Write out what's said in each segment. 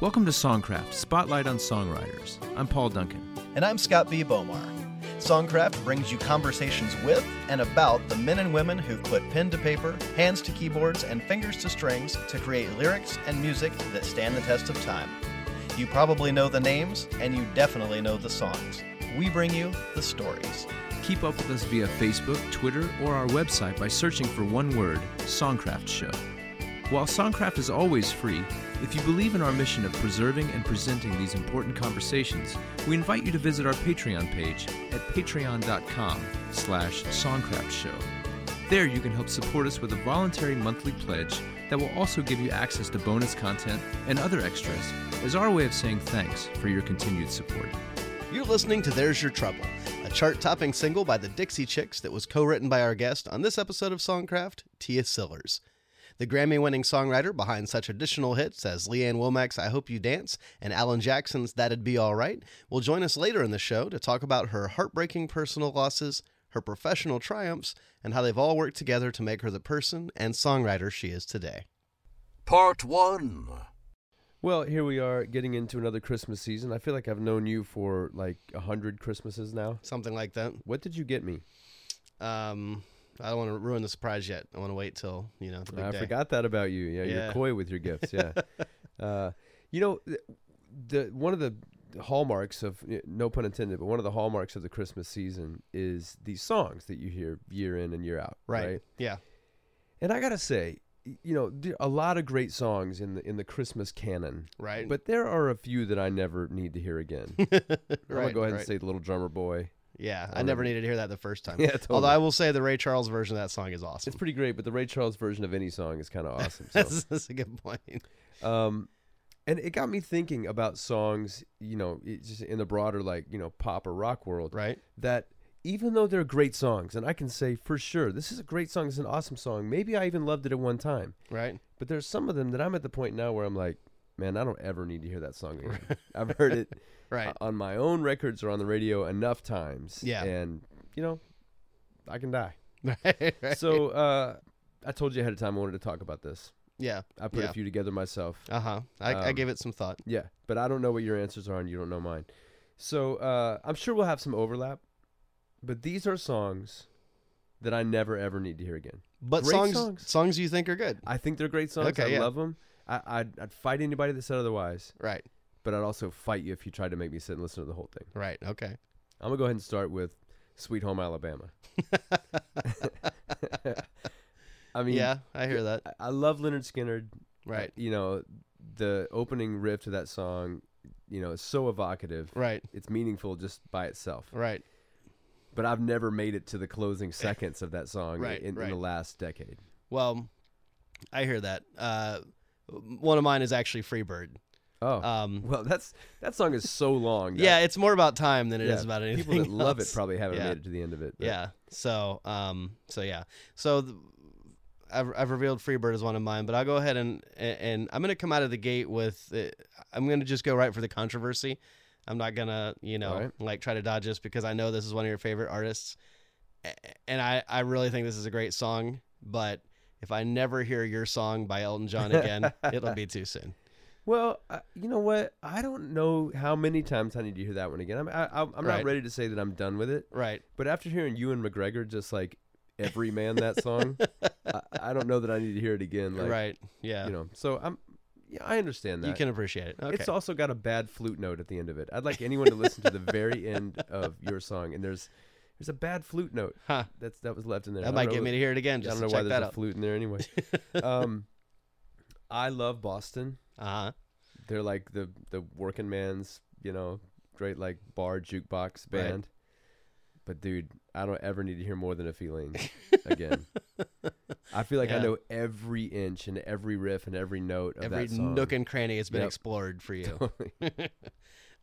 Welcome to Songcraft, Spotlight on Songwriters. I'm Paul Duncan. And I'm Scott B. Bomar. Songcraft brings you conversations with and about the men and women who've put pen to paper, hands to keyboards, and fingers to strings to create lyrics and music that stand the test of time. You probably know the names, and you definitely know the songs. We bring you the stories. Keep up with us via Facebook, Twitter, or our website by searching for one word Songcraft Show. While Songcraft is always free, if you believe in our mission of preserving and presenting these important conversations, we invite you to visit our Patreon page at patreon.com slash songcraftshow. There you can help support us with a voluntary monthly pledge that will also give you access to bonus content and other extras as our way of saying thanks for your continued support. You're listening to There's Your Trouble, a chart topping single by the Dixie Chicks that was co written by our guest on this episode of Songcraft, Tia Sillers. The Grammy winning songwriter behind such additional hits as Lee Ann Womack's I Hope You Dance and Alan Jackson's That'd Be Alright will join us later in the show to talk about her heartbreaking personal losses, her professional triumphs, and how they've all worked together to make her the person and songwriter she is today. Part 1 Well, here we are getting into another Christmas season. I feel like I've known you for like a hundred Christmases now. Something like that. What did you get me? Um, I don't want to ruin the surprise yet. I want to wait till, you know, I day. forgot that about you. Yeah, Yeah. you're coy with your gifts. Yeah. uh, you know, the, the one of the hallmarks of no pun intended, but one of the hallmarks of the Christmas season is these songs that you hear year in and year out. Right. right? Yeah. And I gotta say, you know, a lot of great songs in the in the Christmas canon. Right. But there are a few that I never need to hear again. I'm gonna go ahead right. and say "The Little Drummer Boy." Yeah, I I'll never needed to hear that the first time. Yeah, Although. I will say the Ray Charles version of that song is awesome. It's pretty great, but the Ray Charles version of any song is kind of awesome. So. that's, that's a good point. Um, and it got me thinking about songs, you know, just in the broader like you know pop or rock world, Right? that even though they're great songs, and I can say for sure this is a great song, it's an awesome song. Maybe I even loved it at one time, Right? but there's some of them that I'm at the point now where I'm like, man, I don't ever need to hear that song again. I've heard it Right. on my own records or on the radio enough times, Yeah. and you know, I can die. right. right. So uh, I told you ahead of time I wanted to talk about this. yeah. I put yeah. a few together myself. Uh huh. I, I Um, gave it some thought. Yeah, but I don't know what your answers are, and you don't know mine. So uh, I'm sure we'll have some overlap, but these are songs that I never ever need to hear again. But songs, songs. songs you think are good. I think they're great songs. Okay, I yeah. love them. I, I'd, I'd fight anybody that said otherwise, Right. but I'd also fight you if you tried to make me sit and listen to the whole thing. Right. Okay. I'm gonna go ahead and start with "Sweet Home Alabama." I mean, yeah, I hear that. I, I love Lynyrd Skynyrd. Right. You know, the opening riff to that song, you know, is so evocative. Right. It's meaningful just by itself. Right. but I've never made it to the closing seconds of that song Right, in, in right. the last decade. Well, I hear that. Uh, one of mine is actually Freebird. Oh, Um, well, that's that song is so long. that- yeah, it's more about time than it is yeah, about anything. People that love it probably haven't Yeah. made it to the end of it. but- Yeah. So, um, so yeah. So, I've, I've revealed Freebird as one of mine, but I'll go ahead and and I'm gonna come out of the gate with uh, I'm gonna just go right for the controversy. I'm not gonna you know Alright. like try to dodge this because I know this is one of your favorite artists, and I I really think this is a great song. But if I never hear your song by Elton John again, it'll be too soon. Well, I, you know what? I don't know how many times I need to hear that one again. I'm I, I'm I'm Right. not ready to say that I'm done with it. Right. But after hearing Ewan McGregor just like every man that song, I, I don't know that I need to hear it again. Like, right. Yeah. You know. So I'm. Yeah, I understand that. you can appreciate it. Okay. It's also got a bad flute note at the end of it. I'd like anyone to listen to the very end of your song, and there's there's a bad flute note huh. that's that was left in there. That might get me to hear it again. I don't know why there's that a flute in there anyway. um, I love Boston. Uh huh. They're like the the working man's, you know, great like bar jukebox Right. band. But dude, I don't ever need to hear more than a feeling again. I feel like I know every inch and every riff and every note of Every that song. nook and cranny has been Yep. explored for you. Totally.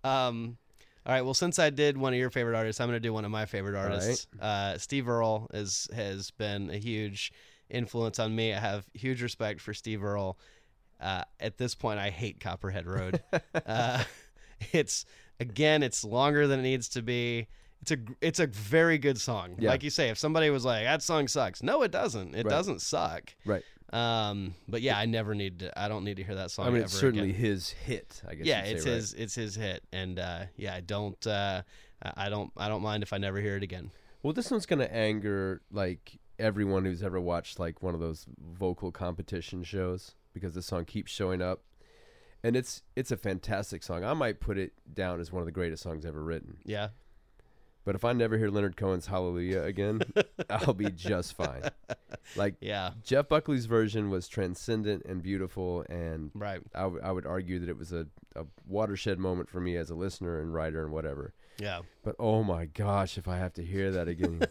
um, all right. Well, since I did one of your favorite artists, I'm going to do one of my favorite right. artists. Uh, Steve Earle is has been a huge influence on me. I have huge respect for Steve Earle. Uh, at this point, I hate Copperhead Road. uh, it's again, it's longer than it needs to be. It's a it's a very good song. Yeah. Like you say, if somebody was like that song sucks, no, it doesn't. It Right. doesn't suck. Right. Um, but yeah, I never need to. I don't need to hear that song. I mean, ever it's certainly again. his hit. I guess. Yeah, it's say, right? his. It's his hit, and uh, yeah, I don't. Uh, I I don't. I don't mind if I never hear it again. Well, this one's gonna anger like everyone who's ever watched like one of those vocal competition shows because this song keeps showing up, and it's it's a fantastic song. I might put it down as one of the greatest songs ever written. Yeah. But if I never hear Leonard Cohen's Hallelujah again, I'll be just fine. Like Yeah. Jeff Buckley's version was transcendent and beautiful, and Right. I, w- I would argue that it was a, a watershed moment for me as a listener and writer and whatever. Yeah. But oh my gosh, if I have to hear that again,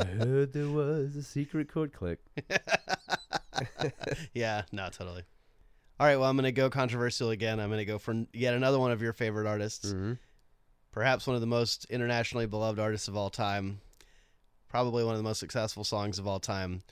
I heard there was a secret chord click. Yeah. No, totally. All right. Well, I'm gonna go controversial again. I'm gonna go for yet another one of your favorite artists. Mm-hmm. Perhaps one of the most internationally beloved artists of all time, probably one of the most successful songs of all time.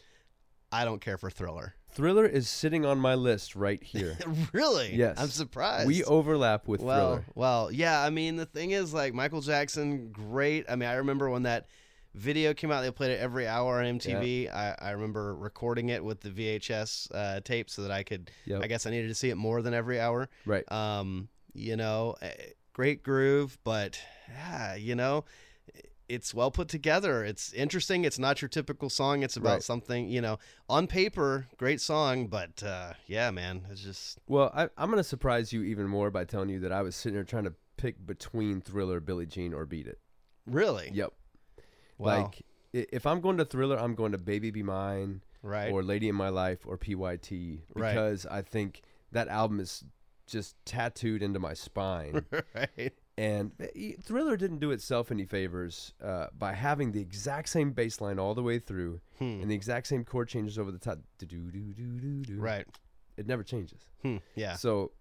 I don't care for Thriller. Thriller is sitting on my list right here. really? Yes. I'm surprised. we overlap with well, Thriller. well, yeah. I mean, the thing is, like Michael Jackson, great. I mean, I remember when that video came out. They played it every hour on MTV. I, I remember recording it with the VHS uh, tape so that I could. Yep. I guess I needed to see it more than every hour. Right. Um, you know, eh, great groove, but yeah, you know, it's well put together. It's interesting. It's not your typical song. It's about Right. something, you know, on paper, great song, but uh, yeah, man, it's just Well, I, I'm going to surprise you even more by telling you that I was sitting there trying to pick between Thriller, Billie Jean, or Beat It. really Yep. wow, Like, if I'm going to Thriller, I'm going to Baby Be Mine, right, or Lady in My Life, or PYT, Right. because I think that album is just tattooed into my spine. right, And Thriller didn't do itself any favors uh, by having the exact same bass line all the way through Hmm. and the exact same chord changes over the top. Right, It never changes. hmm. yeah, So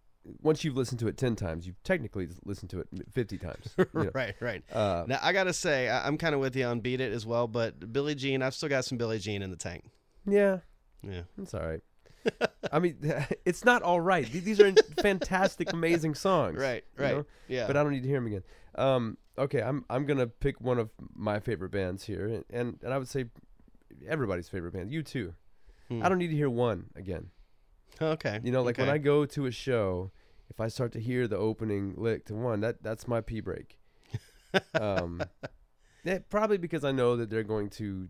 once you've listened to it ten times, you've technically listened to it fifty times. you know. right, right. Uh, Now I gotta say, I- I'm kind of with you on Beat It as well, but Billie Jean, I've still got some Billie Jean in the tank. yeah, Yeah, it's all right. I mean, it's not all right. These are fantastic, amazing songs. right, you right, know? yeah, But I don't need to hear them again. Um, okay, I'm I'm gonna pick one of my favorite bands here, and and, and I would say everybody's favorite band. U2. Hmm. I don't need to hear one again. okay, You know, like when. I go to a show, if I start to hear the opening lick to one, that that's my pee break. um, yeah, probably because I know that they're going to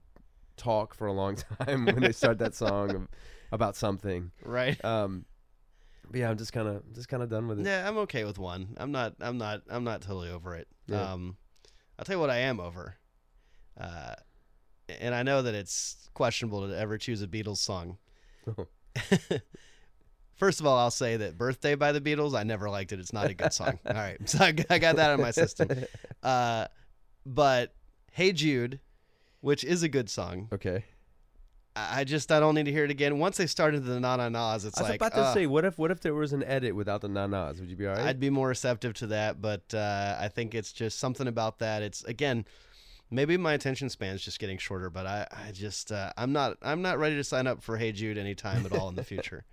talk for a long time when they start that song about something. right. Um, but yeah, I'm just kind of just kind of done with it. Yeah, I'm okay with one. I'm not. I'm not. I'm not totally over it. Yeah. Um, I'll tell you what I am over. Uh, and I know that it's questionable to ever choose a Beatles song. First of all, I'll say that "Birthday" by the Beatles. I never liked it. It's not a good song. all right, so I got I got that on my system. Uh, but "Hey Jude," which is a good song, okay. I I just I don't need to hear it again. Once they started the na na nas, it's I was like about to uh, say, what if what if there was an edit without the na-nas? Would you be all right? I'd be more receptive to that, but uh, I think it's just something about that. It's again, maybe my attention span's just getting shorter, but I, I just uh, I'm not I'm not ready to sign up for Hey Jude anytime at all in the future.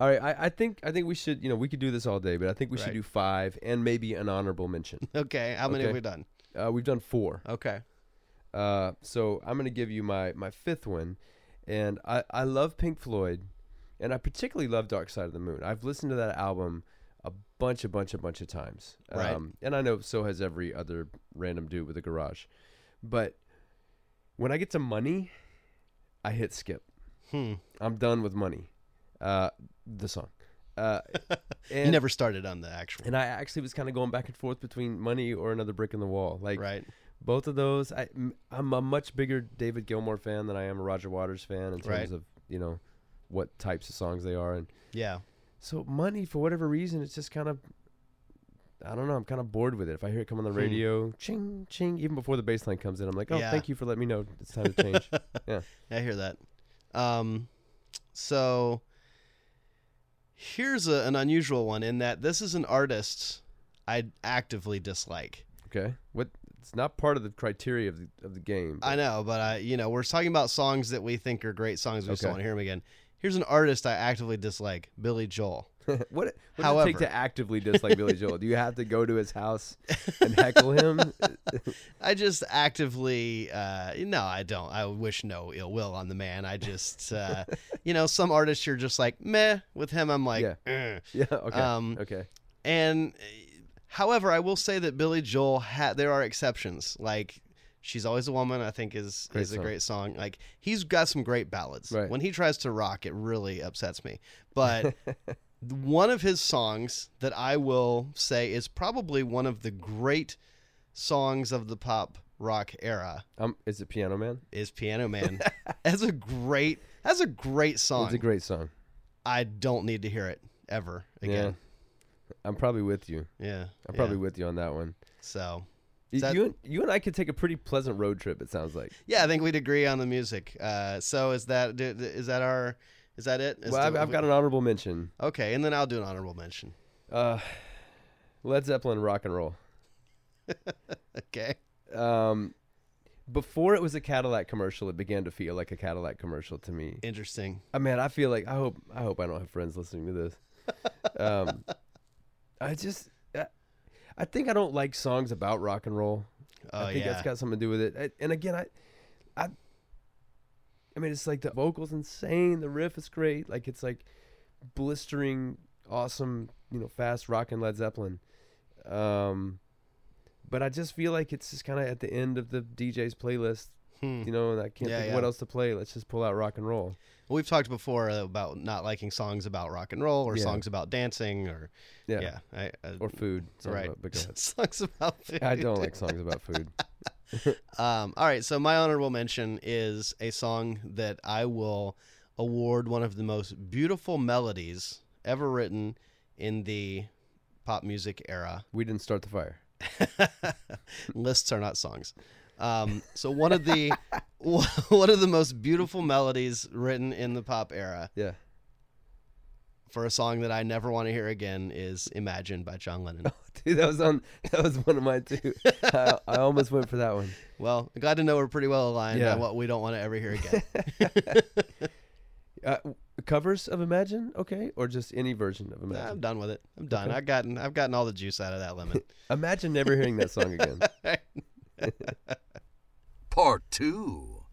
all right, I, I think I think we should you know we could do this all day, but I think we should Right. do five and maybe an honorable mention. Okay, how many Okay. have we done? Uh, we've done four. Okay, Uh, so I'm gonna give you my my fifth one, and I I love Pink Floyd, and I particularly love Dark Side of the Moon. I've listened to that album a bunch, a bunch, a bunch of times. Right. Um, and I know so has every other random dude with a garage, but when I get to money, I hit skip. hmm. I'm done with money. Uh, the song. Uh, and, you never started on the actual, and I actually was kind of going back and forth between money or another brick in the wall. Like right? Both of those, I'm a much bigger David Gilmour fan than I am a Roger Waters fan in terms Right. of you know what types of songs they are, and Yeah, so money for whatever reason, it's just kind of I don't know. I'm kind of bored with it. If I hear it come on the Hmm. radio, ching ching, even before the bass line comes in, I'm like, oh, Yeah. thank you for letting me know it's time to change. Yeah. I hear that. Um, so here's a, an unusual one in that this is an artist I actively dislike. okay, what? It's not part of the criteria of the of the game. I know, but I, you know, we're talking about songs that we think are great songs. We just don't want to hear them again. Here's an artist I actively dislike, Billy Joel. what what does it take to actively dislike Billy Joel? Do you have to go to his house and heckle him? I just actively, uh, no, I don't. I wish no ill will on the man. I just, uh, you know, some artists you're just like meh. With him, I'm like, Yeah. "Eh." yeah. Okay. Um, okay. And however, I will say that Billy Joel had there are exceptions. Like She's Always a Woman, I think is Great is a song. great song. Like he's got some great ballads. Right. When he tries to rock, it really upsets me. But one of his songs that I will say is probably one of the great songs of the pop rock era Um, is it Piano Man? is Piano Man. that's a great that's a great song. It's a great song. I don't need to hear it ever again. I'm probably with you. Yeah. I'm yeah. probably with you on that one. so that- you and, you and I could take a pretty pleasant road trip. It sounds like. Yeah, I think we'd agree on the music. Uh, so is that is that our is that it? Is well, I've, I've got an honorable mention. okay, and then I'll do an honorable mention. Uh, Led Zeppelin rock and roll. Okay. Um, before it was a Cadillac commercial, it began to feel like a Cadillac commercial to me. Interesting. I mean, I feel like I hope I hope I don't have friends listening to this. Um, I just I, I think I don't like songs about rock and roll. Oh I think yeah. that's got something to do with it. I- And again, I, I, I mean, it's like the vocals insane. The riff is great. Like it's like blistering, awesome. You know, fast rocking Led Zeppelin. Um, but I just feel like it's just kind of at the end of the DJ's playlist. Hmm. You know, and I can't Yeah, think yeah. what else to play. Let's just pull out rock and roll. We've talked before about not liking songs about rock and roll or Yeah. songs about dancing or Yeah. yeah, I, I, Or food. Songs right. about- songs about food. I don't like songs about food. Um, all right, so my honorable mention is a song that I will award one of the most beautiful melodies ever written in the pop music era. We didn't start the fire. Lists are not songs. Um, so one of the one of the most beautiful melodies written in the pop era Yeah. for a song that I never want to hear again is "Imagine" by John Lennon. Dude, that was on. That was one of my too. I, I almost went for that one. Well, glad to know we're pretty well aligned Yeah. on what we don't want to ever hear again. Uh, covers of Imagine, okay, or just any version of Imagine. I'm done with it. I'm done. Okay. I've gotten I've gotten all the juice out of that lemon. Imagine never hearing that song again. Part 2.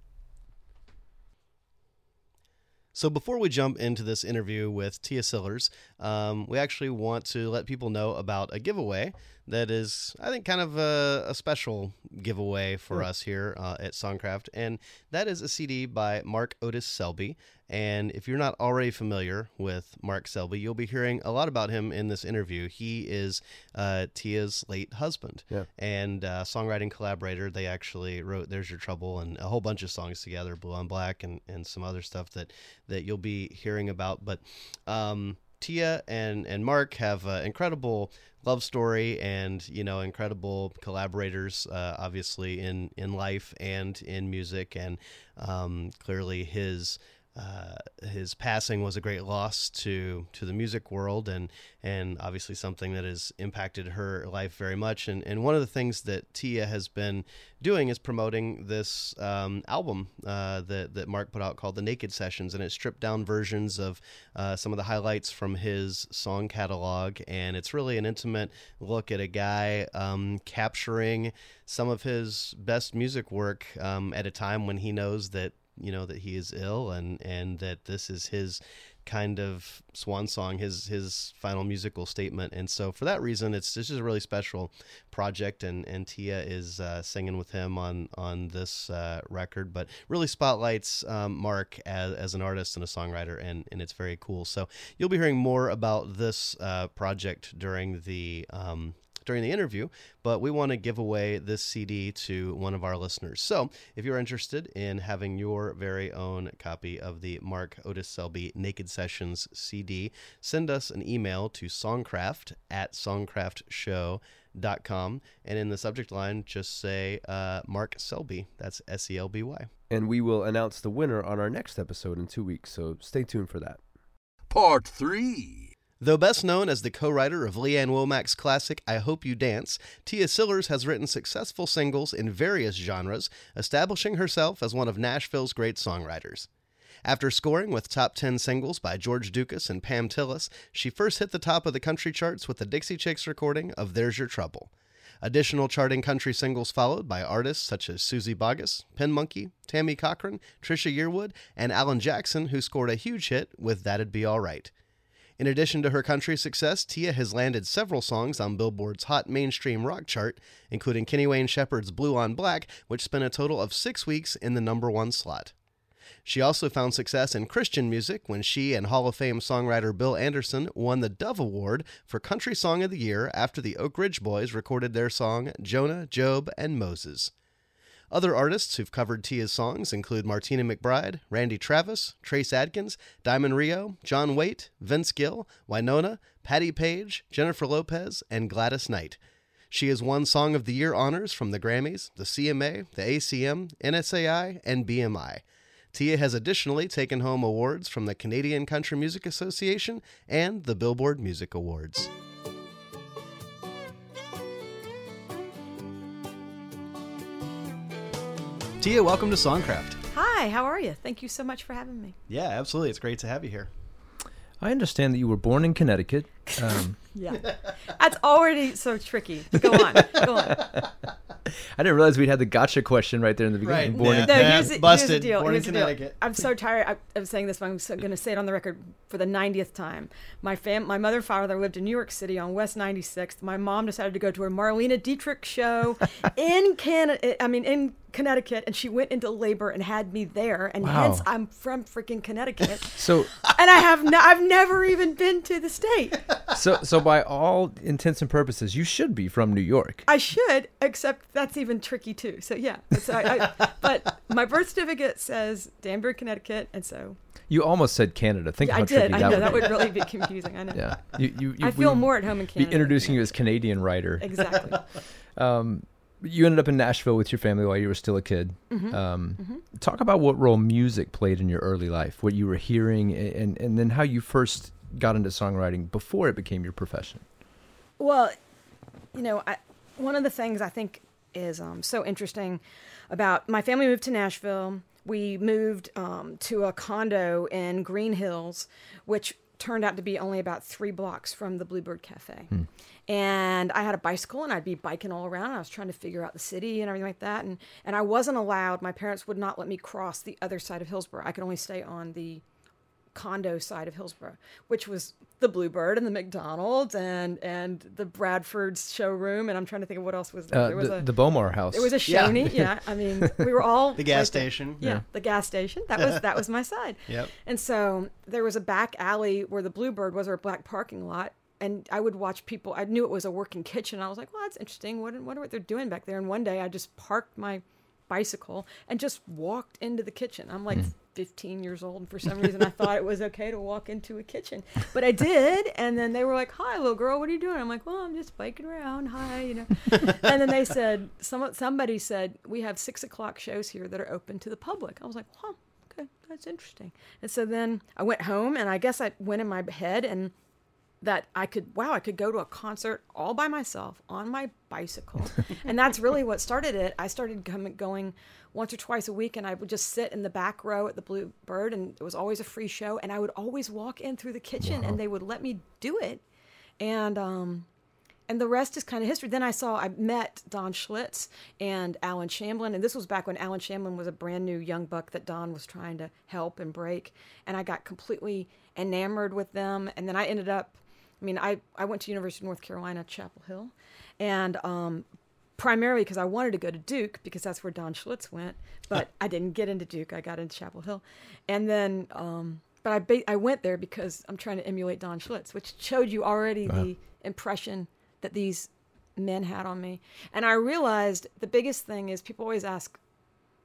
So before we jump into this interview with Tia Sillers, um, we actually want to let people know about a giveaway that is, I think, kind of a, a special giveaway for Yeah. us here uh, at Songcraft, and that is a CD by Mark Otis Selby. And if you're not already familiar with Mark Selby, you'll be hearing a lot about him in this interview. He is uh, Tia's late husband Yeah. and uh, songwriting collaborator. They actually wrote "There's Your Trouble" and a whole bunch of songs together, "Blue on Black" and, and some other stuff that that you'll be hearing about. But um, Tia and and Mark have an incredible love story, and you know, incredible collaborators, uh, obviously in in life and in music, and um, clearly his. Uh, his passing was a great loss to to the music world and and obviously something that has impacted her life very much. And and one of the things that Tia has been doing is promoting this um, album uh, that that Mark put out called the Naked Sessions. And it's stripped down versions of uh, some of the highlights from his song catalog. And it's really an intimate look at a guy um, capturing some of his best music work um, at a time when he knows that you know that he is ill and and that this is his kind of swan song his his final musical statement. And so for that reason it's this is a really special project and and Tia is uh, singing with him on on this uh, record. But really spotlights um, Mark as, as an artist and a songwriter and and it's very cool. So you'll be hearing more about this uh, project during the um, during the interview, but we want to give away this CD to one of our listeners. So, if you're interested in having your very own copy of the Mark Otis Selby Naked Sessions CD, send us an email to songcraft at songcraftshow.com. And in the subject line, just say uh, Mark Selby. That's S E L B Y. and we will announce the winner on our next episode in two weeks. So stay tuned for that. Part 3. Though best known as the co writer of Lee Ann Womack's classic I Hope You Dance, Tia Sillers has written successful singles in various genres, establishing herself as one of Nashville's great songwriters. After scoring with top 10 singles by George Ducas and Pam Tillis, she first hit the top of the country charts with the Dixie Chicks recording of There's Your Trouble. Additional charting country singles followed by artists such as Suzy Bogguss, Pin Monkey, Tammy Cochran, Trisha Yearwood, and Alan Jackson, who scored a huge hit with That'd Be Alright. In addition to her country success, Tia has landed several songs on Billboard's hot mainstream rock chart, including Kenny Wayne Shepherd's Blue on Black, which spent a total of six weeks in the number one slot. She also found success in Christian music when she and Hall of Fame songwriter Bill Anderson won the Dove Award for Country Song of the Year after the Oak Ridge Boys recorded their song Jonah, Job, and Moses. Other artists who've covered Tia's songs include Martina McBride, Randy Travis, Trace Adkins, Diamond Rio, John Waite, Vince Gill, Wynonna, Patti Page, Jennifer Lopez, and Gladys Knight. She has won Song of the Year honors from the Grammys, the CMA, the ACM, NSAI, and BMI. Tia has additionally taken home awards from the Canadian Country Music Association and the Billboard Music Awards. Tia, welcome to Songcraft. Hi, how are you? Thank you so much for having me. Yeah, absolutely. It's great to have you here. I understand that you were born in Connecticut. Um, Yeah. That's already so tricky. Go on. Go on. I didn't realize we'd had the gotcha question right there in the beginning. Right. Born Yeah. in- No, here's, the, here's busted. the deal. Born in here's the deal. Connecticut. I'm so tired of- of saying this, but I'm so going to say it on the record for the 90th time. My fam, my mother, and father lived in New York City on West 96th. My mom decided to go to a Marlene Dietrich show in Canada. I mean, in Connecticut, and she went into labor and had me there, and Wow. hence I'm from freaking Connecticut, So, and I have no, I've never even been to the state. So, so by all intents and purposes, you should be from New York. I should, except that's even tricky too. So yeah, I, I, but my birth certificate says Danbury, Connecticut, and so You almost said Canada. Think yeah, how I tricky did. I that know would that would really be confusing. I know. Yeah, you, you, you, I feel more at home in Canada. Be introducing you as Canadian writer. exactly. Um, you ended up in Nashville with your family while you were still a kid. Mm-hmm. Um, Talk about what role music played in your early life, what you were hearing, and and then how you first got into songwriting before it became your profession. Well, you know, I, one of the things I think is um, so interesting about my family moved to Nashville. We moved um, to a condo in Green Hills, which turned out to be only about three blocks from the Bluebird Cafe. And I had a bicycle and I'd be biking all around. I was trying to figure out the city and everything like that. And, and I wasn't allowed, my parents would not let me cross the other side of Hillsboro. I could only stay on the condo side of Hillsboro, which was the Bluebird and the McDonald's and and the Bradford's showroom. And I'm trying to think of what else was there. Uh, there was the, a the Bomar House. there was a Yeah. Shoney. Yeah. I mean, we were all The gas right there. station. Yeah, Yeah. the gas station. That was that was my side. Yep. And so there was a back alley where the Bluebird was, or a black parking lot. And I would watch people. I knew it was a working kitchen. I was like, "Well, that's interesting. What, wonder what they're doing back there." And one day, I just parked my bicycle and just walked into the kitchen. I'm like 15 years old, and for some reason, I thought it was okay to walk into a kitchen, but I did. And then they were like, "Hi, little girl, what are you doing?" I'm like, "Well, I'm just biking around. Hi, you know." and then they said, "Some somebody said we have six o'clock shows here that are open to the public." I was like, "Huh." Okay, that's interesting. And so then I went home, and I guess I went in my head and that I could, wow, I could go to a concert all by myself on my bicycle. and that's really what started it. I started coming, going once or twice a week, and I would just sit in the back row at the Blue Bird, and it was always a free show. And I would always walk in through the kitchen, and they would let me do it. And, um, and the rest is kind of history. Then I saw, I met Don Schlitz and Allen Shamblin, and this was back when Allen Shamblin was a brand new young buck that Don was trying to help and break. And I got completely enamored with them. And then I ended up, I mean, I, I went to University of North Carolina, Chapel Hill, and um, primarily because I wanted to go to Duke because that's where Don Schlitz went, but I didn't get into Duke. I got into Chapel Hill, and then, um, but I ba- I went there because I'm trying to emulate Don Schlitz, which showed you already the impression that these men had on me, and I realized the biggest thing is people always ask,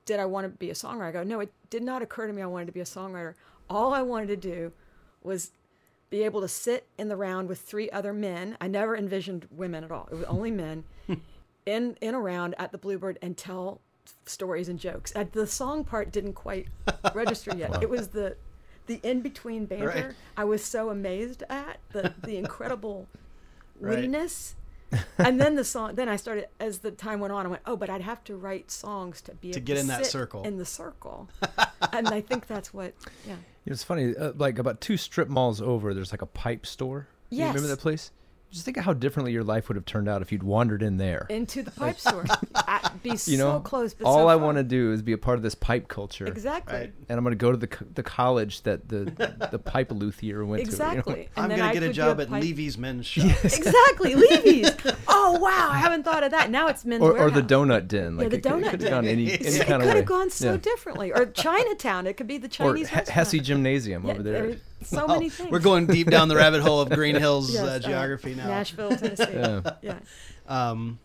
did I want to be a songwriter? I go, no, it did not occur to me I wanted to be a songwriter. All I wanted to do was be able to sit in the round with three other men. I never envisioned women at all. It was only men in in a round at the Bluebird and tell stories and jokes. Uh, the song part didn't quite register yet. It was the the in between banter. Right. I was so amazed at the the incredible Right. wittiness and then the song. Then I started as the time went on. I went, oh, but I'd have to write songs to be To able get in that sit circle. In the circle, and I think that's what. Yeah. It's funny, uh, like about two strip malls over, there's like a pipe store. You remember that place? Just think of how differently your life would have turned out if you'd wandered in there. Into the pipe store. I'd be You know, so close, but all so I want to do is be a part of this pipe culture, Exactly. Right. and I'm going to go to the the college that the the pipe luthier went Exactly. to. you know? And I'm gonna get a could be job at pipe- Levy's Men's Shop. Exactly, Levy's. Oh wow, I haven't thought of that. Now it's men's Or, or the donut den. Yeah, Like the it could, donut have den. gone any, It any It kind of way. could have gone so Yeah. differently. Or Chinatown. It could be the Or Chinese He- restaurant. Hesse Gymnasium Yeah, over there. There's so Wow, many things. We're going deep down the rabbit hole of Green Hills Yes, uh, uh, geography now. Nashville, Tennessee. Yeah. yeah. Um,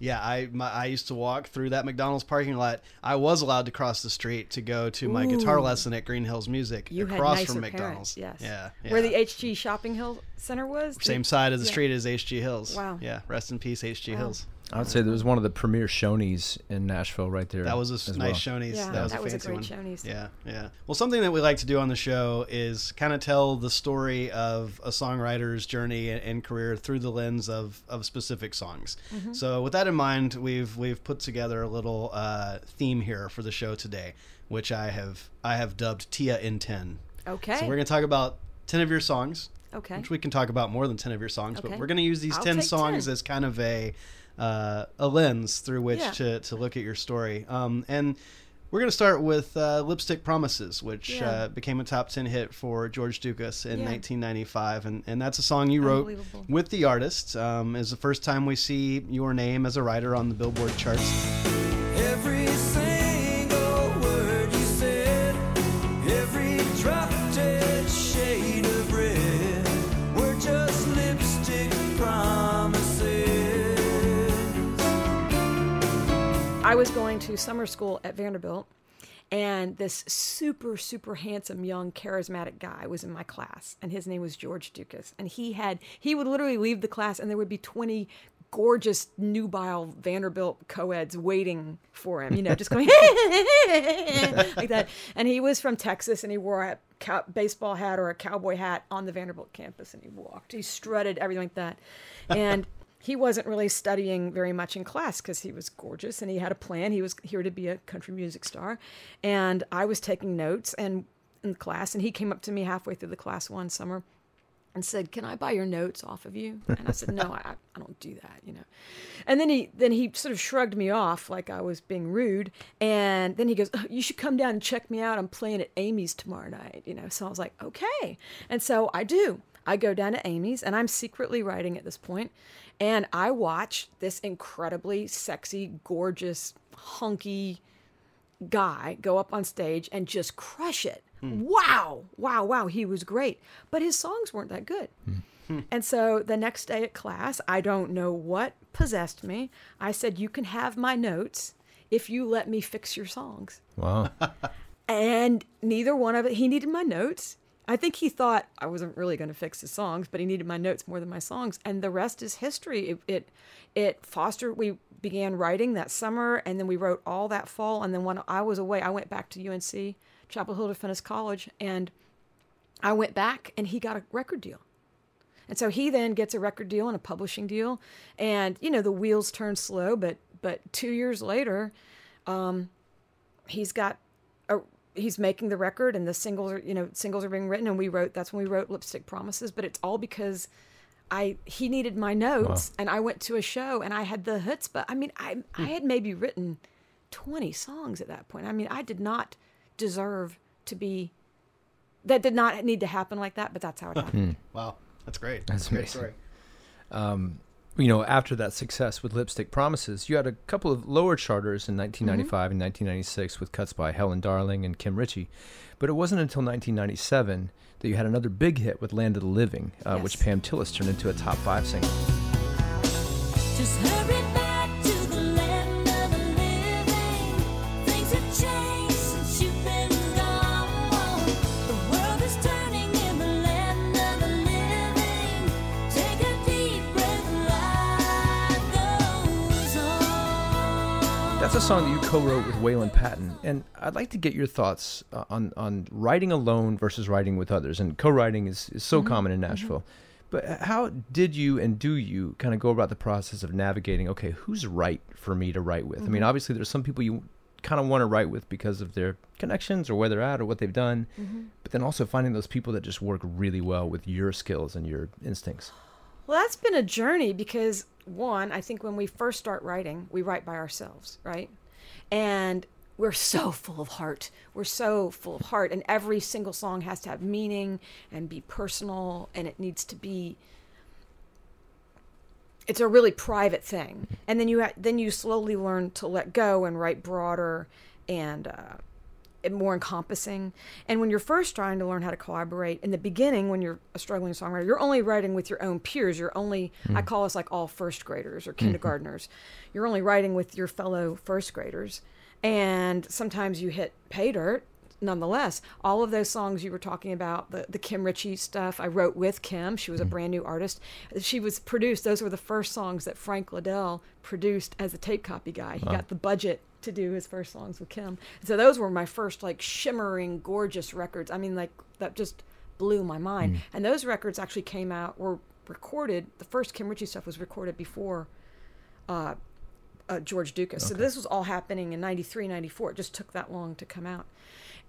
yeah, I my, I used to walk through that McDonald's parking lot. I was allowed to cross the street to go to my guitar lesson at Green Hills Music You across nicer from parents, McDonald's. yes. Yeah, yeah. Where the HG Shopping Hill Center was. same side of the yeah. street as HG Hills. Wow. Yeah, rest in peace HG Wow. Hills. I would say there was one of the premier Shoney's in Nashville right there. That was a s- as nice well. Shoney's. Yeah, that was that a was a fancy great one. Shoney's. Yeah, yeah. Well, something that we like to do on the show is kind of tell the story of a songwriter's journey and, and career through the lens of, of specific songs. Mm-hmm. So, with that in mind, we've we've put together a little uh, theme here for the show today, which I have I have dubbed Tia in Ten. Okay. So we're going to talk about ten of your songs, okay. which we can talk about more than 10 of your songs, but we're going to use these I'll 10 songs 10. as kind of a uh, a lens through which Yeah. to, to look at your story. Um, and we're going to start with uh, Lipstick Promises, which Yeah. uh, became a top 10 hit for George Ducas in Yeah. 1995. And, and that's a song you wrote with the artist. Um, is the first time we see your name as a writer on the Billboard charts. I was going to summer school at Vanderbilt, and this super, super handsome, young, charismatic guy was in my class, and his name was George Ducas. And he had, he would literally leave the class, and there would be 20 gorgeous, nubile Vanderbilt co-eds waiting for him, you know, just going like that. And he was from Texas, and he wore a cow- baseball hat or a cowboy hat on the Vanderbilt campus, and he walked, he strutted, everything like that. And he wasn't really studying very much in class because he was gorgeous and he had a plan. He was here to be a country music star. And I was taking notes and in class, and he came up to me halfway through the class one summer and said, "Can I buy your notes off of you?" And I said, "No, I, I don't do that, you know." And then he then he sort of shrugged me off like I was being rude, and then he goes, "Oh, "You should come down and check me out. I'm playing at Amy's tomorrow night," you know. So I was like, "Okay," and so I do. I go down to Amy's, and I'm secretly writing at this point, and I watch this incredibly sexy, gorgeous, hunky guy go up on stage and just crush it. Hmm. Wow, wow, wow, he was great. But his songs weren't that good. Hmm. Hmm. And so the next day at class, I don't know what possessed me. I said, You can have my notes if you let me fix your songs. Wow. And neither one of it, he needed my notes. I think he thought I wasn't really going to fix his songs, but he needed my notes more than my songs. And the rest is history. It, it, it fostered, we began writing that summer, and then we wrote all that fall. And then when I was away, I went back to UNC, Chapel Hill Defense College, and I went back and he got a record deal. And so he then gets a record deal and a publishing deal, and you know the wheels turn slow. But but two years later, um, he's got he's making the record, and the singles are you know singles are being written, and we wrote that's when we wrote Lipstick Promises. But it's all because I he needed my notes, and I went to a show, and I had the hits. But I mean, I I had maybe written twenty songs at that point. I mean, I did not deserve to be. That did not need to happen like that, but that's how it happened. Wow, that's great. That's a great amazing. story. um, you know, after that success with Lipstick Promises, you had a couple of lower charters in 1995 and 1996 with cuts by Helen Darling and Kim Richey. But it wasn't until 1997 that you had another big hit with Land of the Living, uh, which Pam Tillis turned into a top five single. That's a song that you co-wrote with Wayland Patton, and I'd like to get your thoughts uh, on on writing alone versus writing with others. And co-writing is, is so mm-hmm. common in mm-hmm. Nashville, But how did you and do you kind of go about the process of navigating? Okay, who's right for me to write with? I mean, mm-hmm. obviously, there's some people you kind of want to write with because of their connections or where they're at or what they've done. But then also finding those people that just work really well with your skills and your instincts. Well, that's been a journey because one, I think when we first start writing, we write by ourselves, right? And we're so full of heart. We're so full of heart, and every single song has to have meaning and be personal, and it needs to be. It's a really private thing, and then you ha- then you slowly learn to let go and write broader and uh, more encompassing. And when you're first trying to learn how to collaborate, in the beginning, when you're a struggling songwriter, you're only writing with your own peers. You're only, I hmm. call us like all first graders or kindergartners. Hmm. You're only writing with your fellow first graders. And sometimes you hit pay dirt. Nonetheless, all of those songs you were talking about, the, the Kim Richey stuff, I wrote with Kim. She was a hmm. brand new artist. She was produced, those were the first songs that Frank Liddell produced as a tape copy guy. He got the budget to do his first songs with Kim. So those were my first like shimmering, gorgeous records. I mean, like that just blew my mind. And those records actually came out were recorded. The first Kim Richey stuff was recorded before uh, uh, George Ducas. So this was all happening in 93, 94. It just took that long to come out.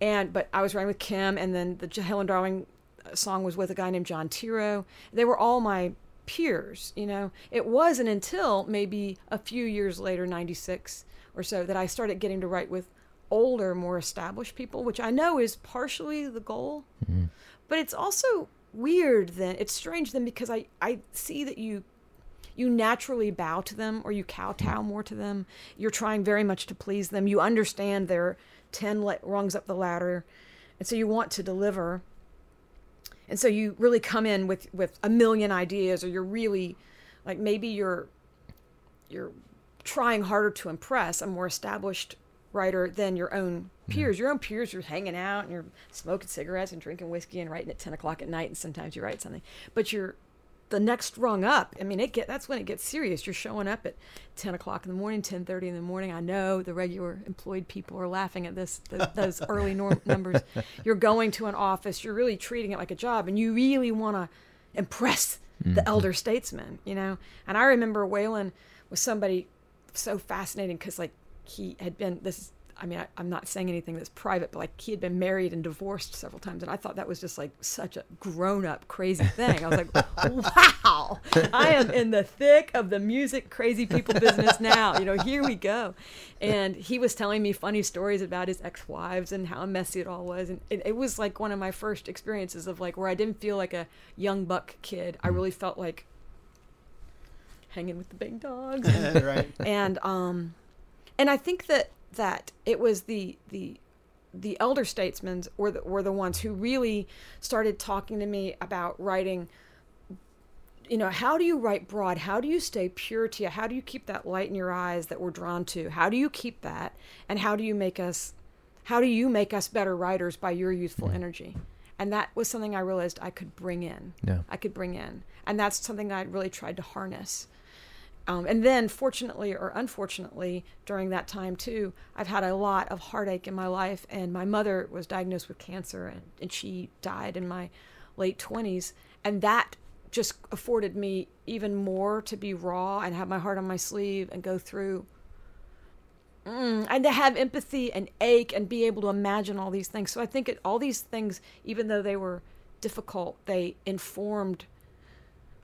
And but I was writing with Kim, and then the Helen Darling uh, song was with a guy named John Tiro. They were all my peers, you know. It wasn't until maybe a few years later, 96 or so, that I started getting to write with older, more established people, which I know is partially the goal. Mm-hmm. But it's also weird then. It's strange then because I, I see that you you naturally bow to them or you kowtow mm-hmm. more to them. You're trying very much to please them. You understand they're 10 le- rungs up the ladder. And so you want to deliver. And so you really come in with, with a million ideas or you're really like maybe you're you're trying harder to impress a more established writer than your own peers. Mm-hmm. Your own peers, you're hanging out and you're smoking cigarettes and drinking whiskey and writing at 10 o'clock at night. And sometimes you write something, but you're the next rung up. I mean, it get that's when it gets serious. You're showing up at 10 o'clock in the morning, 10:30 in the morning. I know the regular employed people are laughing at this th- those early norm numbers. You're going to an office. You're really treating it like a job, and you really want to impress the mm-hmm. elder statesman, you know. And I remember Wayland was somebody so fascinating because like he had been this I mean, I, I'm not saying anything that's private, but like he had been married and divorced several times, and I thought that was just like such a grown-up crazy thing. I was like, "Wow, I am in the thick of the music crazy people business now." You know, here we go. And he was telling me funny stories about his ex-wives and how messy it all was, and it, it was like one of my first experiences of like where I didn't feel like a young buck kid. I mm. really felt like hanging with the big dogs. and- right. and um and i think that that it was the the the elder statesmen were the, were the ones who really started talking to me about writing you know how do you write broad? How do you stay pure to you? How do you keep that light in your eyes that we're drawn to? How do you keep that? And how do you make us how do you make us better writers by your youthful energy? And that was something i realized i could bring in. Yeah. i could bring in. And that's something i really tried to harness um, and then, fortunately or unfortunately, during that time too, I've had a lot of heartache in my life. And my mother was diagnosed with cancer, and, and she died in my late 20s. And that just afforded me even more to be raw and have my heart on my sleeve and go through Mm, and to have empathy and ache and be able to imagine all these things. So I think it, all these things, even though they were difficult, they informed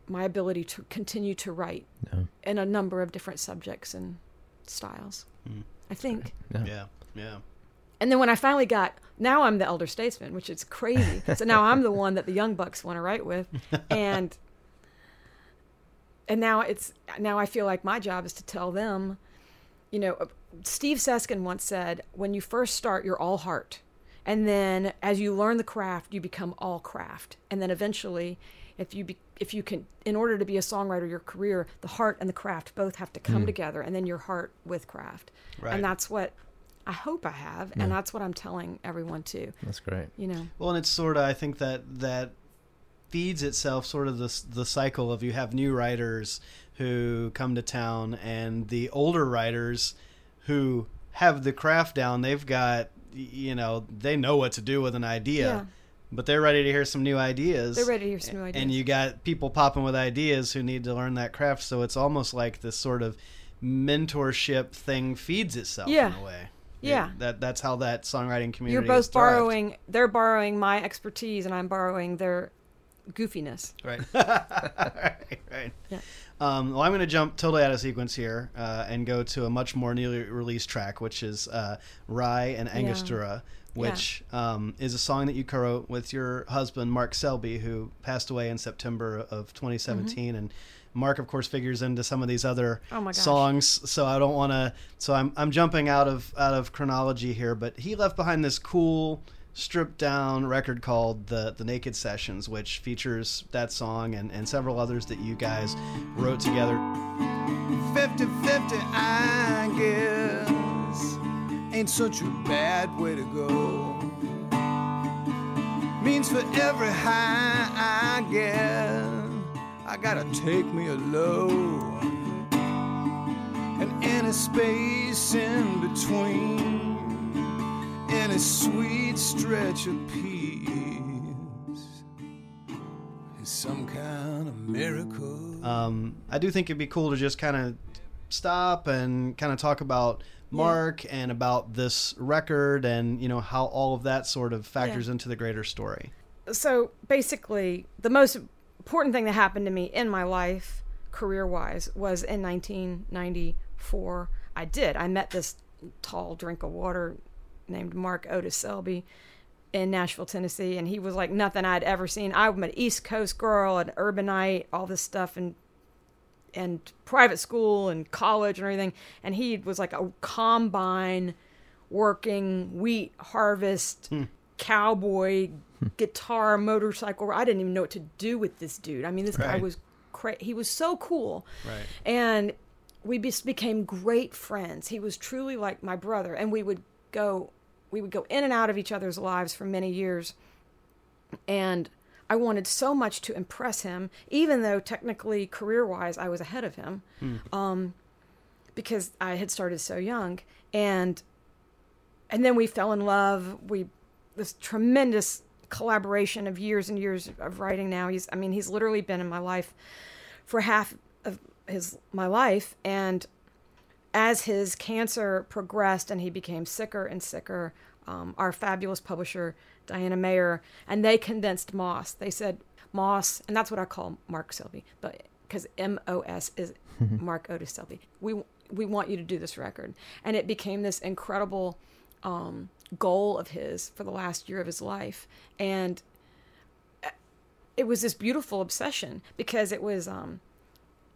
my ability to continue to write in a number of different subjects and styles. I think. Yeah. Yeah. And then when I finally got, now I'm the elder statesman, which is crazy. so now I'm the one that the young bucks want to write with, and and now it's now I feel like my job is to tell them, you know, uh, Steve Seskin once said, when you first start, you're all heart, and then as you learn the craft, you become all craft, and then eventually, if you be, if you can, in order to be a songwriter, your career, the heart and the craft both have to come hmm. together, and then your heart with craft, Right. and that's what I hope I have, and that's what I'm telling everyone too. That's great. You know, Well, and it's sort of I think that that feeds itself sort of the the cycle of you have new writers who come to town and the older writers who have the craft down. They've got you know they know what to do with an idea. But they're ready to hear some new ideas. They're ready to hear some new ideas. And you got people popping with ideas who need to learn that craft. So it's almost like this sort of mentorship thing feeds itself Yeah. in a way. Yeah. It- that that's how that songwriting community. You're both borrowing. They're borrowing my expertise, and I'm borrowing their goofiness. Right. right. Right. Yeah. Um, well, I'm going to jump totally out of sequence here uh, and go to a much more newly released track, which is uh, "Rye and Angostura," which um, is a song that you co-wrote with your husband Mark Selby, who passed away in September of 2017, and Mark, of course, figures into some of these other Mm-hmm. Oh my songs. So I don't want to. So I'm I'm jumping out of out of chronology here, but he left behind this cool stripped down record called the the naked sessions which features that song and, and several others that you guys wrote together 50 50, I guess, ain't such a bad way to go. Means for every high I get, I gotta take me a low. And any space in between, any sweet stretch of peace is some kind of miracle. um, i do think it'd be cool to just kind of stop and kind of talk about mark and about this record and you know how all of that sort of factors Yeah. into the greater story so basically, the most important thing that happened to me in my life, career wise, was in 1994. I did. I met this tall drink of water named Mark Otis Selby in Nashville, Tennessee, and he was like nothing I'd ever seen. I'm an East Coast girl, an urbanite, all this stuff, and and private school and college and everything. And he was like a combine working wheat harvest hmm. cowboy guitar motorcycle. I didn't even know what to do with this dude. I mean, this guy was cra- he was so cool. Right. And we just became great friends. He was truly like my brother and we would go we would go in and out of each other's lives for many years. And I wanted so much to impress him, even though technically career wise I was ahead of him. Um, because I had started so young. And and then we fell in love. We this tremendous collaboration of years and years of writing now. He's I mean, he's literally been in my life for half of his my life and as his cancer progressed and he became sicker and sicker, um, our fabulous publisher, Diana Mayer, and they condensed Moss. They said, Moss, and that's what I call Mark Selby, but because M O S is Mark Otis Selby. We, we want you to do this record. And it became this incredible um, goal of his for the last year of his life. And uh, it was this beautiful obsession because it was um,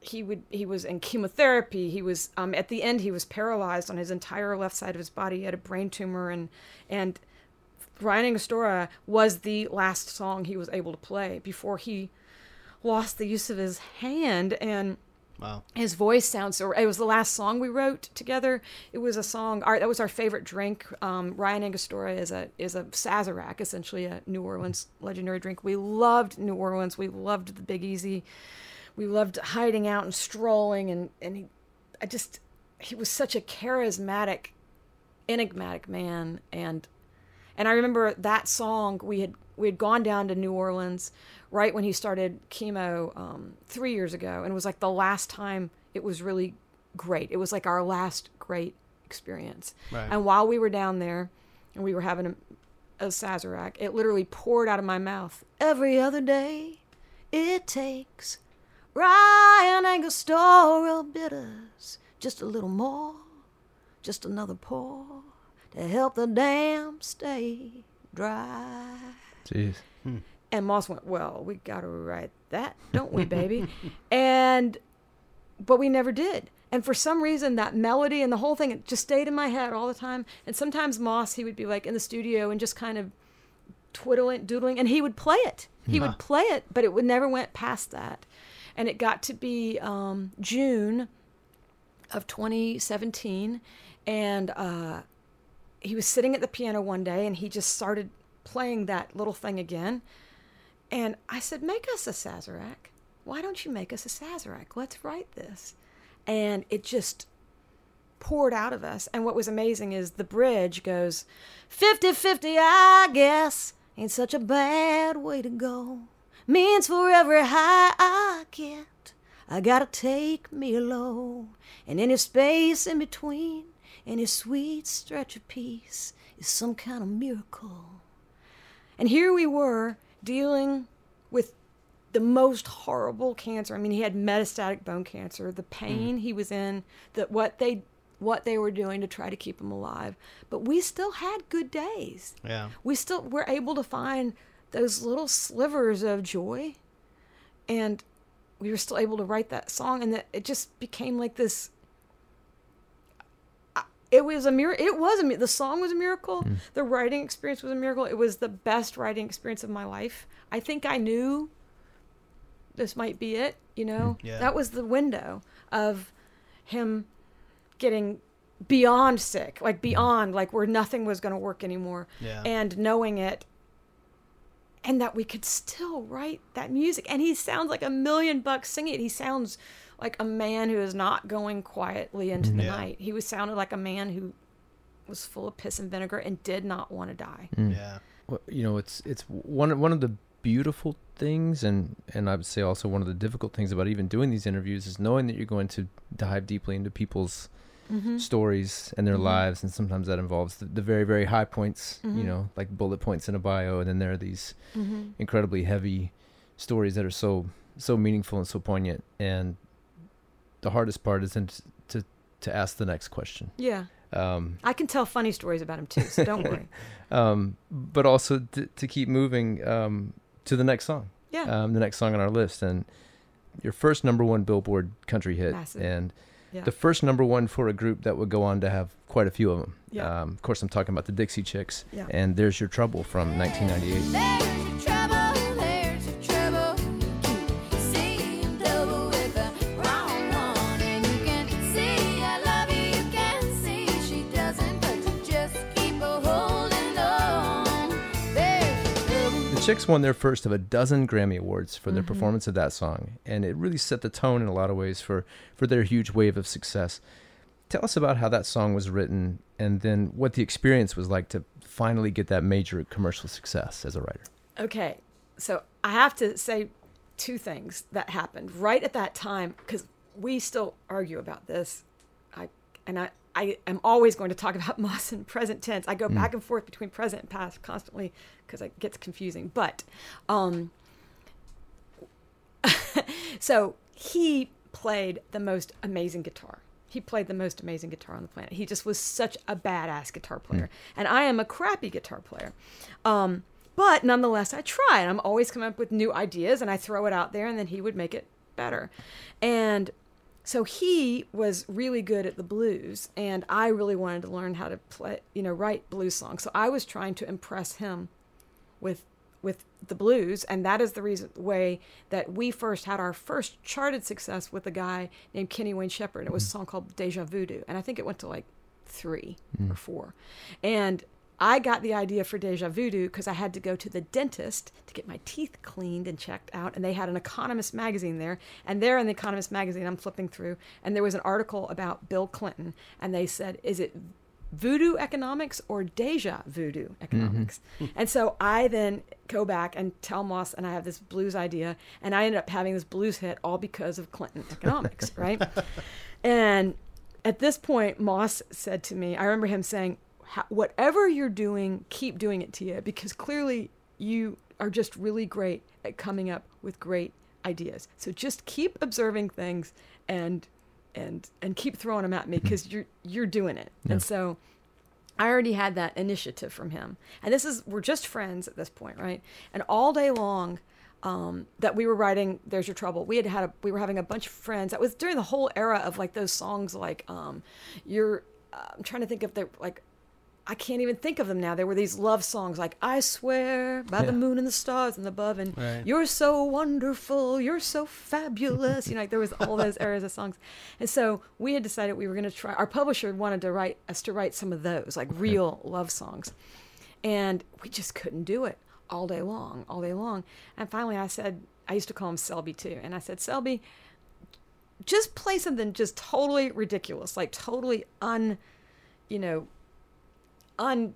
he would he was in chemotherapy he was um, at the end he was paralyzed on his entire left side of his body he had a brain tumor and and Rye and Angostura was the last song he was able to play before he lost the use of his hand and wow. his voice sounds so it was the last song we wrote together. It was a song our, that was our favorite drink. Um, rye and angostura is a is a sazerac essentially a new orleans legendary drink. We loved new orleans. We loved the big easy. We loved hiding out and strolling and and he i just he was such a charismatic enigmatic man and and I remember that song we had we had gone down to New Orleans right when he started chemo um, three years ago, and it was like the last time it was really great. It was like our last great experience. Right. And while we were down there, and we were having a, a sazerac, it literally poured out of my mouth. Every other day, it takes rye and Angostura bitters, just a little more, just another pour to help the dam stay dry. Jeez. And Moss went, Well, we got to write that, don't we, baby? and, but we never did. And for some reason, that melody and the whole thing, it just stayed in my head all the time. And sometimes Moss, he would be like in the studio and just kind of twiddling, doodling, and he would play it. He would play it, but it would never went past that. And it got to be um, June of 2017, and uh, he was sitting at the piano one day, and he just started playing that little thing again. And I said, "Make us a Sazerac. Why don't you make us a Sazerac? Let's write this." And it just poured out of us. And what was amazing is the bridge goes 50 50, I guess. ain't such a bad way to go. Means for every high I get, I gotta take me low. And any space in between, any sweet stretch of peace is some kind of miracle. And here we were dealing with the most horrible cancer. I mean, he had metastatic bone cancer. The pain mm-hmm. he was in, that what they what they were doing to try to keep him alive. But we still had good days. Yeah. We still were able to find those little slivers of joy, and we were still able to write that song, and that it just became like this. I- It was a miracle. It was a mi- the song was a miracle. Hmm. The writing experience was a miracle. It was the best writing experience of my life. I think I knew this might be it. You know, hmm. Yeah. that was the window of him getting beyond sick, like hmm. beyond, like where nothing was going to work anymore, Yeah. and knowing it, and that we could still write that music. And he sounds like a million bucks singing it. He sounds like a man who is not going quietly into the Yeah. night. He was sounded like a man who was full of piss and vinegar and did not want to die. Mm. Yeah. Well, you know, it's it's one one of the beautiful things, and and I would say also one of the difficult things about even doing these interviews is knowing that you're going to dive deeply into people's mm-hmm. stories and their mm-hmm. lives, and sometimes that involves the, the very very high points, you mm-hmm. know, like bullet points in a bio, and then there are these incredibly heavy stories that are so so meaningful and so poignant, and the hardest part is then to to, to ask the next question. Yeah. Um, I can tell funny stories about him too, so don't worry. um, but also to, to keep moving um, to the next song. Yeah. Um, the next song on our list, and your first number one Billboard country hit, Massive. and Yeah. the first number one for a group that would go on to have quite a few of them. Yeah. Um, of course, I'm talking about the Dixie Chicks, Yeah. and "There's Your Trouble" from 1998. There's Chicks won their first of a dozen Grammy Awards for Mm-hmm. their performance of that song, and it really set the tone in a lot of ways for, for their huge wave of success. Tell us about how that song was written, and then what the experience was like to finally get that major commercial success as a writer. Okay, so I have to say two things that happened right at that time because we still argue about this. I and I I am always going to talk about Moss in present tense. I go back and forth between present and past constantly because it gets confusing. But um, so he played the most amazing guitar. He played the most amazing guitar on the planet. He just was such a badass guitar player. And I am a crappy guitar player. Um, but nonetheless, I try and I'm always coming up with new ideas and I throw it out there and then he would make it better. And so he was really good at the blues and I really wanted to learn how to play, you know, write blues songs. So I was trying to impress him with with the blues and that is the reason way that we first had our first charted success with a guy named Kenny Wayne Shepherd. It was a mm. song called Deja Voodoo and I think it went to like 3 mm. or 4. And I got the idea for Deja Voodoo because I had to go to the dentist to get my teeth cleaned and checked out. And they had an Economist magazine there. And there in the Economist magazine, I'm flipping through, and there was an article about Bill Clinton. And they said, Is it voodoo economics or deja voodoo economics? Mm-hmm. And so I then go back and tell Moss, and I have this blues idea. And I ended up having this blues hit all because of Clinton economics, right? And at this point, Moss said to me, I remember him saying, "Ha- whatever you're doing, keep doing it, Tia, because clearly you are just really great at coming up with great ideas. So just keep observing things and and and keep throwing them at me because you're you're doing it. And so I already had that initiative from him. And this is we're just friends at this point, right? And all day long um, that we were writing "There's Your Trouble," we had had a, we were having a bunch of friends. That was during the whole era of like those songs, like um, "You're." Uh, I'm trying to think of the like. I can't even think of them now. There were these love songs like "I Swear" by the moon and the stars and above, and Right. "You're so wonderful," "You're so fabulous." You know, like there was all those eras of songs, and so we had decided we were going to try. Our publisher wanted to write us to write some of those, like real love songs, and we just couldn't do it all day long, all day long. And finally, I said, I used to call him Selby too, and I said, Selby, just play something just totally ridiculous, like totally un, you know, un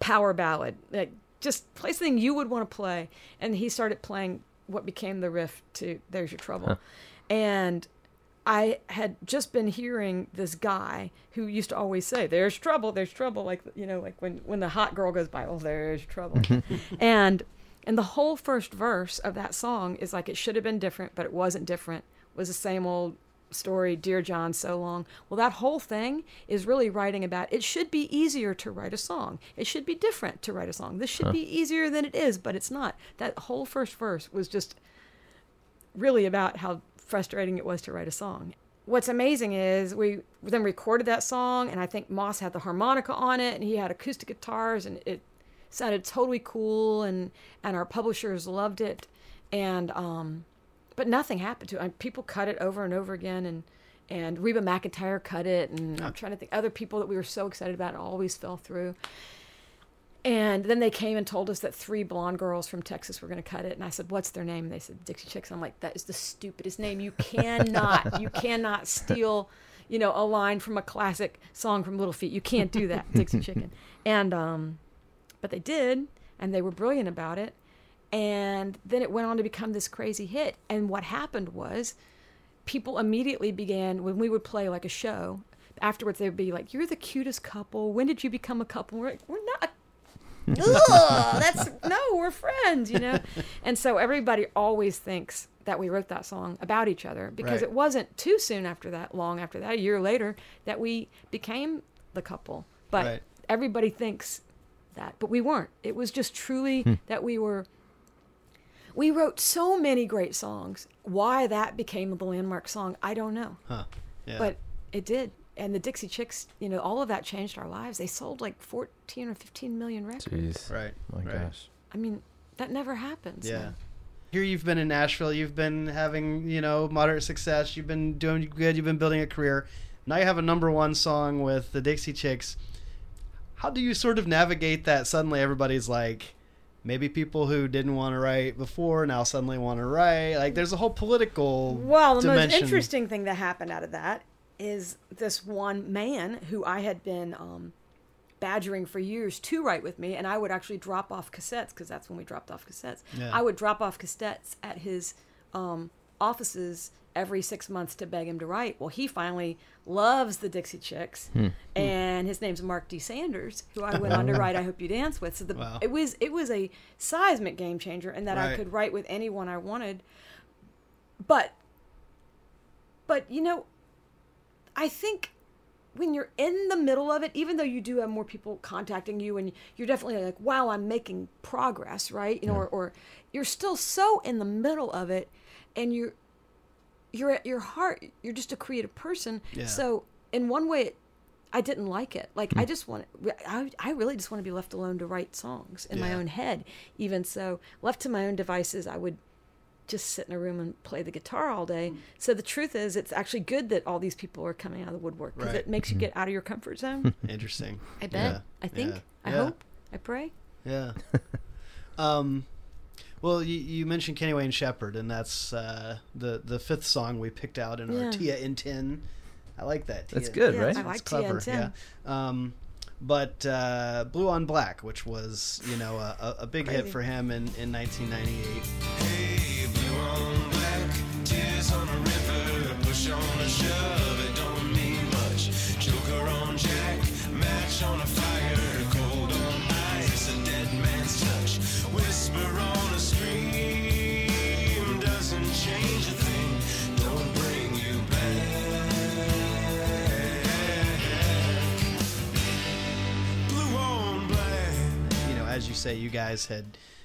power ballad. Like just play something you would want to play. And he started playing what became the riff to There's Your Trouble. And I had just been hearing this guy who used to always say, "There's trouble, there's trouble," like you know, like when when the hot girl goes by, "Oh, there's trouble," mm-hmm. and and the whole first verse of that song is like it should have been different, but it wasn't different. It was the same old story, "Dear John, so long." Well, that whole thing is really writing about it should be easier to write a song. It should be different to write a song. This should be easier than it is, but it's not. That whole first verse was just really about how frustrating it was to write a song. What's amazing is we then recorded that song, and I think Moss had the harmonica on it, and he had acoustic guitars, and it sounded totally cool, and and our publishers loved it, and um, but nothing happened to it. I, people cut it over and over again, and and Reba McEntire cut it, and I'm trying to think other people that we were so excited about always fell through. And then they came and told us that three blonde girls from Texas were going to cut it. And I said, "What's their name?" And they said, "Dixie Chicks." I'm like, "That is the stupidest name. You cannot, you cannot steal, you know, a line from a classic song from Little Feat. You can't do that, Dixie Chicken." And um, but they did, and they were brilliant about it. And then it went on to become this crazy hit. And what happened was, people immediately began when we would play like a show. Afterwards, they would be like, "You're the cutest couple. When did you become a couple?" We're like, "We're not." Ugh, that's no, we're friends, you know. And so everybody always thinks that we wrote that song about each other because Right. it wasn't too soon after that, long after that, a year later, that we became the couple. But Right. everybody thinks that, but we weren't. It was just truly hmm. that we were. We wrote so many great songs. Why that became the landmark song, I don't know. Huh. Yeah. But it did. And the Dixie Chicks, you know, all of that changed our lives. They sold like 14 or 15 million records. Jeez. right. My right. gosh. I mean, that never happens. Yeah. Here you've been in Nashville. You've been having, you know, moderate success. You've been doing good. You've been building a career. Now you have a number one song with the Dixie Chicks. How do you sort of navigate that? Suddenly everybody's like, maybe people who didn't want to write before now suddenly want to write. Like there's a whole political Well, the dimension. most interesting thing that happened out of that is this one man who I had been um, badgering for years to write with me, and I would actually drop off cassettes because that's when we dropped off cassettes. Yeah. I would drop off cassettes at his um, offices every six months to beg him to write. Well, he finally loves the Dixie Chicks, hmm. Hmm. and his name's Mark D. Sanders, who I went on to write "I Hope You Dance" with. So the, Wow. it was it was a seismic game changer, and that Right. I could write with anyone I wanted. But but you know, I think when you're in the middle of it, even though you do have more people contacting you and you're definitely like, wow, I'm making progress, right? You know, or, or you're still so in the middle of it and you're you're at your heart, you're just a creative person. Yeah. So in one way I didn't like it. Like I hmm. just want I, I really just want to be left alone to write songs in my own head. Even so, left to my own devices, I would just sit in a room and play the guitar all day. Hmm. So the truth is, it's actually good that all these people are coming out of the woodwork because Right. it makes you hmm. get out of your comfort zone. Interesting. I bet. Yeah. I think. Yeah. I Yeah. hope. I pray. Yeah. um, well, you, you mentioned Kenny Wayne Shepherd, and that's uh, the the fifth song we picked out in Yeah. our Tia in Ten. I like that. That's good, Yeah, right? I like clever. TN10. Yeah. Um, but uh, Blue on Black, which was you know a, a- a big hit for him in, in 1998. Say, you guys had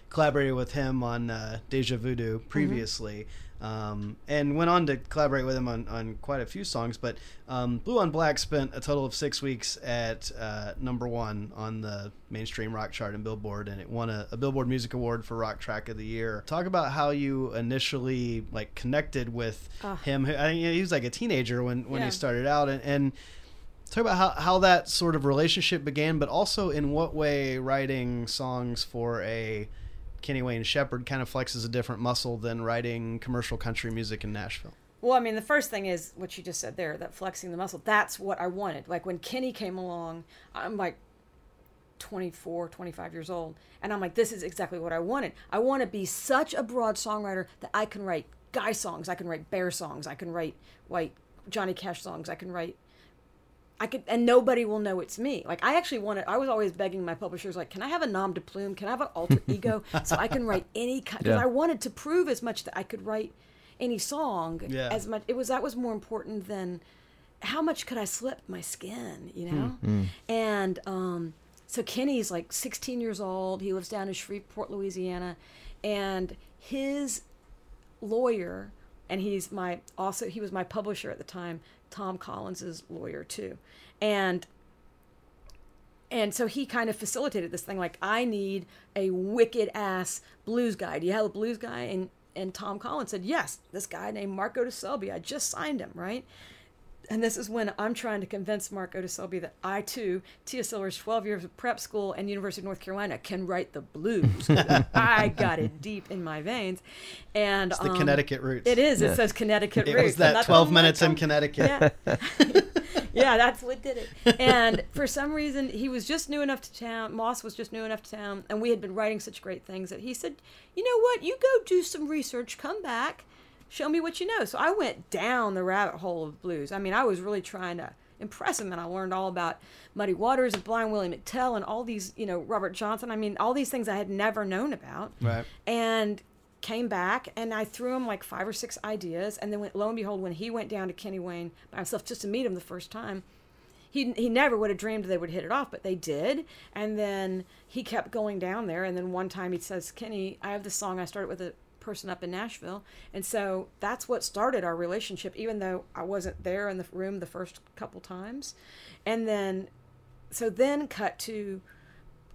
collaborated with him on uh, Deja Mm-hmm. Voodoo previously, um, and went on to collaborate with him on, on quite a few songs. But um, Blue on Black spent a total of six weeks at uh, number one on the mainstream rock chart in Billboard, and it won a, a Billboard Music Award for Rock Track of the Year. Talk about how you initially like connected with him. I think he was like a teenager when when Yeah. he started out, and. and talk about how, how that sort of relationship began, but also in what way writing songs for a Kenny Wayne Shepherd kind of flexes a different muscle than writing commercial country music in Nashville. Well, I mean, the first thing is what you just said there, that flexing the muscle. That's what I wanted. Like when Kenny came along, I'm like 24, 25 years old. And I'm like, this is exactly what I wanted. I want to be such a broad songwriter that I can write guy songs, I can write bear songs, I can write white Johnny Cash songs, I can write I could, and nobody will know it's me. Like I actually wanted. I was always begging my publishers, like, can I have a nom de plume? Can I have an alter ego so I can write any kind? Because Yeah. I wanted to prove as much that I could write any song Yeah. as much. It was that was more important than how much could I slip my skin, you know? Hmm. And um, so Kenny's like 16 years old. He lives down in Shreveport, Louisiana, and his lawyer and he's my also he was my publisher at the time tom collins's lawyer too. And and so he kind of facilitated this thing like i need a wicked ass blues guy. Do you have a blues guy? And and tom collins said yes this guy named marco de selby. I just signed him right and this is when I'm trying to convince Mark de Selby that I too, Tia Sillers' 12 years of prep school and University of North Carolina, can write the blues. I got it deep in my veins, and It's the um, Connecticut roots. It is. It says Connecticut It roots. was that 12 what minutes in Connecticut. Yeah. yeah, that's what did it. And for some reason, he was just new enough to town. Moss was just new enough to town, and we had been writing such great things that he said, "You know what? You go do some research. Come back, show me what you know." So I went down the rabbit hole of blues. I mean, I was really trying to impress him, and I learned all about Muddy Waters and Blind Willie McTell and all these, you know, Robert Johnson. I mean, all these things I had never known about Right. and came back and I threw him like five or six ideas and then when, lo and behold when he went down to Kenny Wayne by himself just to meet him the first time he, he never would have dreamed they would hit it off but they did and then he kept going down there and then one time he says Kenny I have this song I started with a person up in Nashville and so that's what started our relationship even though I wasn't there in the room the first couple times and then so then cut to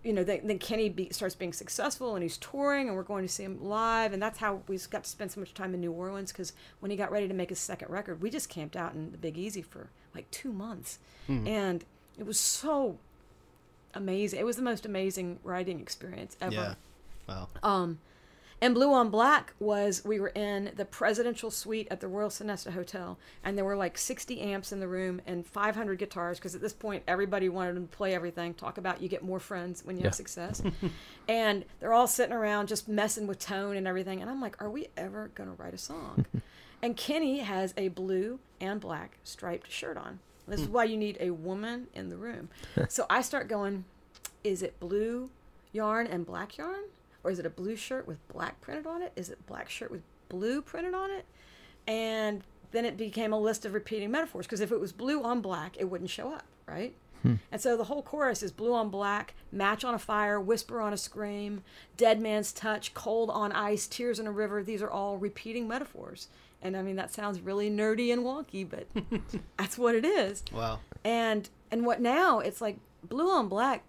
you know, then, then Kenny be, starts being successful and he's touring and we're going to see him live. And that's how we got to spend so much time in New Orleans because when he got ready to make his second record, we just camped out in the Big Easy for like two months. And it was so amazing. It was the most amazing writing experience ever. Yeah. Wow. Um, and Blue on Black was we were in the presidential suite at the Royal Sonesta Hotel, and there were like 60 amps in the room and 500 guitars because at this point everybody wanted to play everything. Talk about you get more friends when you Yeah. have success, and they're all sitting around just messing with tone and everything. And I'm like, are we ever gonna write a song? and Kenny has a blue and black striped shirt on. This is why you need a woman in the room. so I start going, is it blue yarn and black yarn? Or is it a blue shirt with black printed on it? Is it black shirt with blue printed on it? And then it became a list of repeating metaphors because if it was blue on black, it wouldn't show up, right? Hmm. And so the whole chorus is blue on black, match on a fire, whisper on a scream, dead man's touch, cold on ice, tears in a river. These are all repeating metaphors. And I mean, that sounds really nerdy and wonky, but that's what it is Wow. and and what now it's like blue on black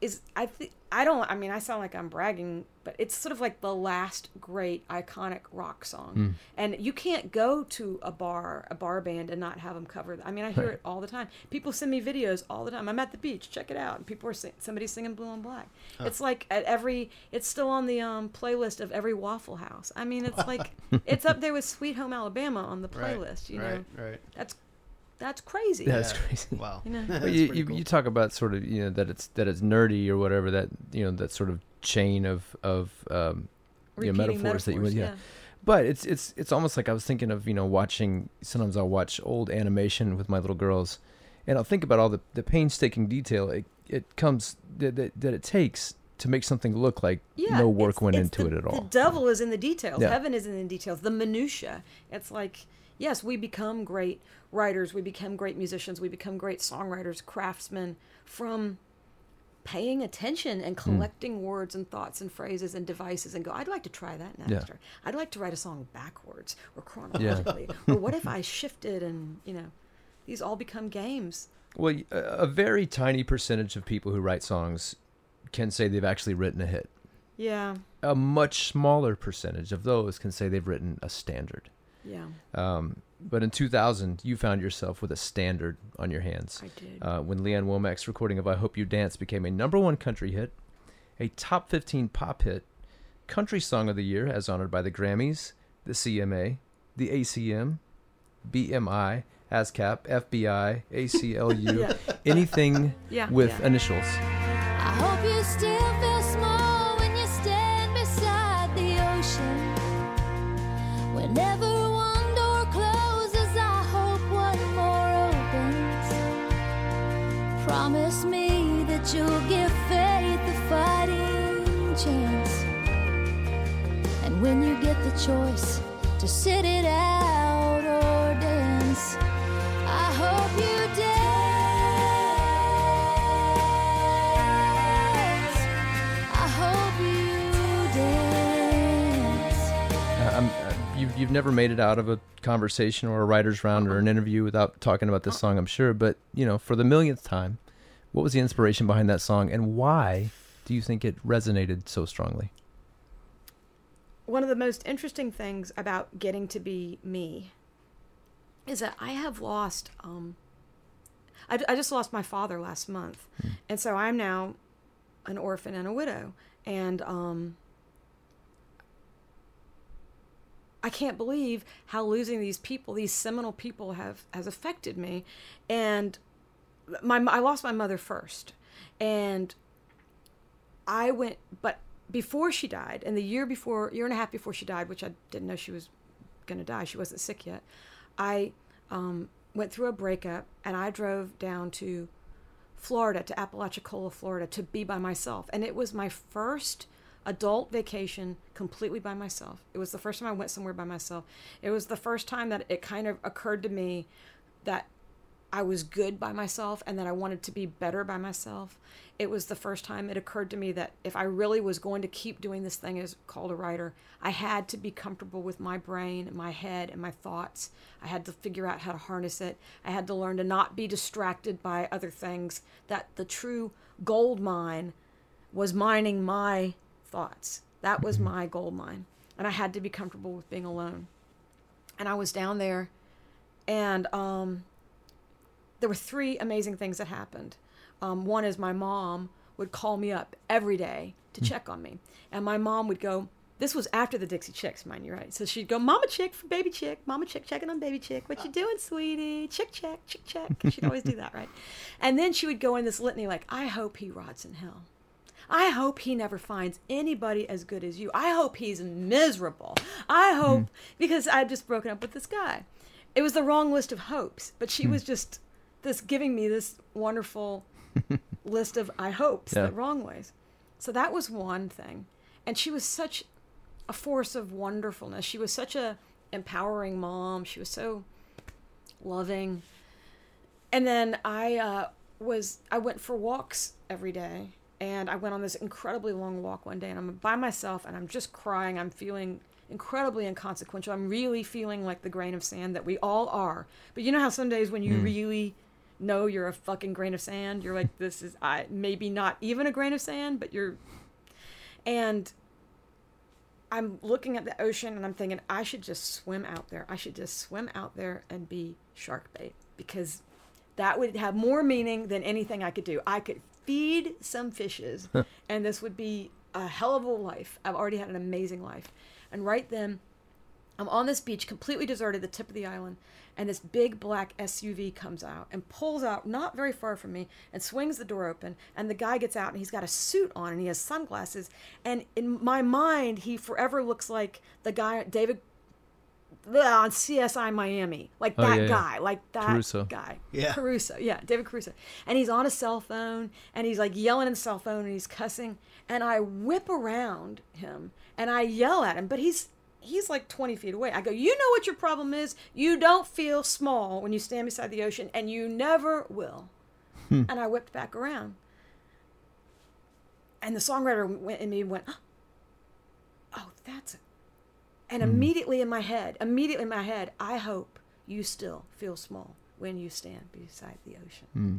is i think i don't i mean i sound like i'm bragging but it's sort of like the last great iconic rock song. And you can't go to a bar a bar band and not have them cover i mean i hear it all the time. People send me videos all the time. I'm at the beach. Check it out. And people are sing, somebody's singing blue and black. It's like at every it's still on the um, playlist of every waffle house. I mean it's like it's up there with sweet home alabama on the Right. playlist you right. know? Right. that's that's crazy That's Yeah. crazy. Wow. You know. That's you, you, cool. you talk about sort of you know that it's that it's nerdy or whatever that you know that sort of chain of of um, you know, Repeating metaphors, that you would yeah. yeah. But it's it's it's almost like I was thinking of you know watching. Sometimes I'll watch old animation with my little girls, and I'll think about all the, the painstaking detail it it comes that, that that it takes to make something look like Yeah, no work it's- went it's into the- it at all. The devil is in the details. Yeah. Heaven is in the details. The minutia. It's like yes, we become great writers. We become great musicians. We become great songwriters, craftsmen from paying attention and Hmm. collecting words and thoughts and phrases and devices and go i'd like to try that next Yeah. or i'd like to write a song backwards or chronologically or what if i shifted and you know these all become games Well, a very tiny percentage of people who write songs can say they've actually written a hit. yeah A much smaller percentage of those can say they've written a standard. Yeah Um, but in 2000, you found yourself with a standard on your hands. i did Uh, when Lee Ann Womack's recording of I Hope You Dance became a number one country hit, a top 15 pop hit, country song of the year as honored by the Grammys, the CMA, the ACM, BMI, ASCAP, FBI, ACLU, Yeah. anything Yeah, with yeah. initials. When you get the choice to sit it out or dance, I hope you dance. I hope you dance. Uh, I'm, uh, you've, you've never made it out of a conversation or a writer's round or an interview without talking about this song, I'm sure. But, you know, for the millionth time, what was the inspiration behind that song and why do you think it resonated so strongly? One of the most interesting things about getting to be me is that I have lost. Um, I, I just lost my father last month, and so I'm now an orphan and a widow, and um, I can't believe how losing these people, these seminal people, have has affected me, and my I lost my mother first, and I went, but before she died, and the year before, year and a half before she died, which I didn't know she was going to die, she wasn't sick yet. I um, went through a breakup, and I drove down to Florida, to Apalachicola, Florida, to be by myself, and it was my first adult vacation completely by myself. It was the first time I went somewhere by myself. It was the first time that it kind of occurred to me that I was good by myself and that I wanted to be better by myself. It was the first time it occurred to me that if I really was going to keep doing this thing as called a writer, I had to be comfortable with my brain my head and my thoughts. I had to figure out how to harness it. I had to learn to not be distracted by other things. That the true gold mine was mining my thoughts. That was my gold mine. And I had to be comfortable with being alone. And I was down there and um there were three amazing things that happened. Um, one is my mom would call me up every day to hmm. check on me, and my mom would go. This was after the Dixie Chicks, mind you, right? So she'd go, "Mama Chick for baby Chick, Mama Chick checking on baby Chick. What you uh. doing, sweetie? Chick check, chick check." She'd always do that, right? And then she would go in this litany like, "I hope he rots in hell." I hope he never finds anybody as good as you. I hope he's miserable. I hmm. hope because I've just broken up with this guy. It was the wrong list of hopes, but she hmm. was just this giving me this wonderful list of I hopes Yeah. the wrong ways. So that was one thing. And she was such a force of wonderfulness. She was such a empowering mom. She was so loving. And then I uh, was I went for walks every day, and I went on this incredibly long walk one day, and I'm by myself, and I'm just crying. I'm feeling incredibly inconsequential. I'm really feeling like the grain of sand that we all are. But you know how some days when you really know you're a fucking grain of sand, you're like, this is I maybe not even a grain of sand, but you're, and I'm looking at the ocean and I'm thinking I should just swim out there. I should just swim out there and be shark bait because that would have more meaning than anything I could do. I could feed some fishes and this would be a hell of a life. I've already had an amazing life. And right then, I'm on this beach, completely deserted, the tip of the island, and this big black SUV comes out and pulls out not very far from me and swings the door open. And the guy gets out and he's got a suit on and he has sunglasses. And in my mind, he forever looks like the guy, David, Blah, on CSI Miami, like Oh, that yeah, yeah. guy, like that Caruso. guy, Yeah. Caruso, yeah, David Caruso, and he's on a cell phone and he's like yelling in the cell phone and he's cussing, and I whip around him and I yell at him, but he's he's like 20 feet away. I go, you know what your problem is? You don't feel small when you stand beside the ocean, and you never will. Hmm. And I whipped back around, and the songwriter went in me went, oh, that's it. And hmm. immediately in my head, immediately in my head, I hope you still feel small when you stand beside the ocean. Hmm.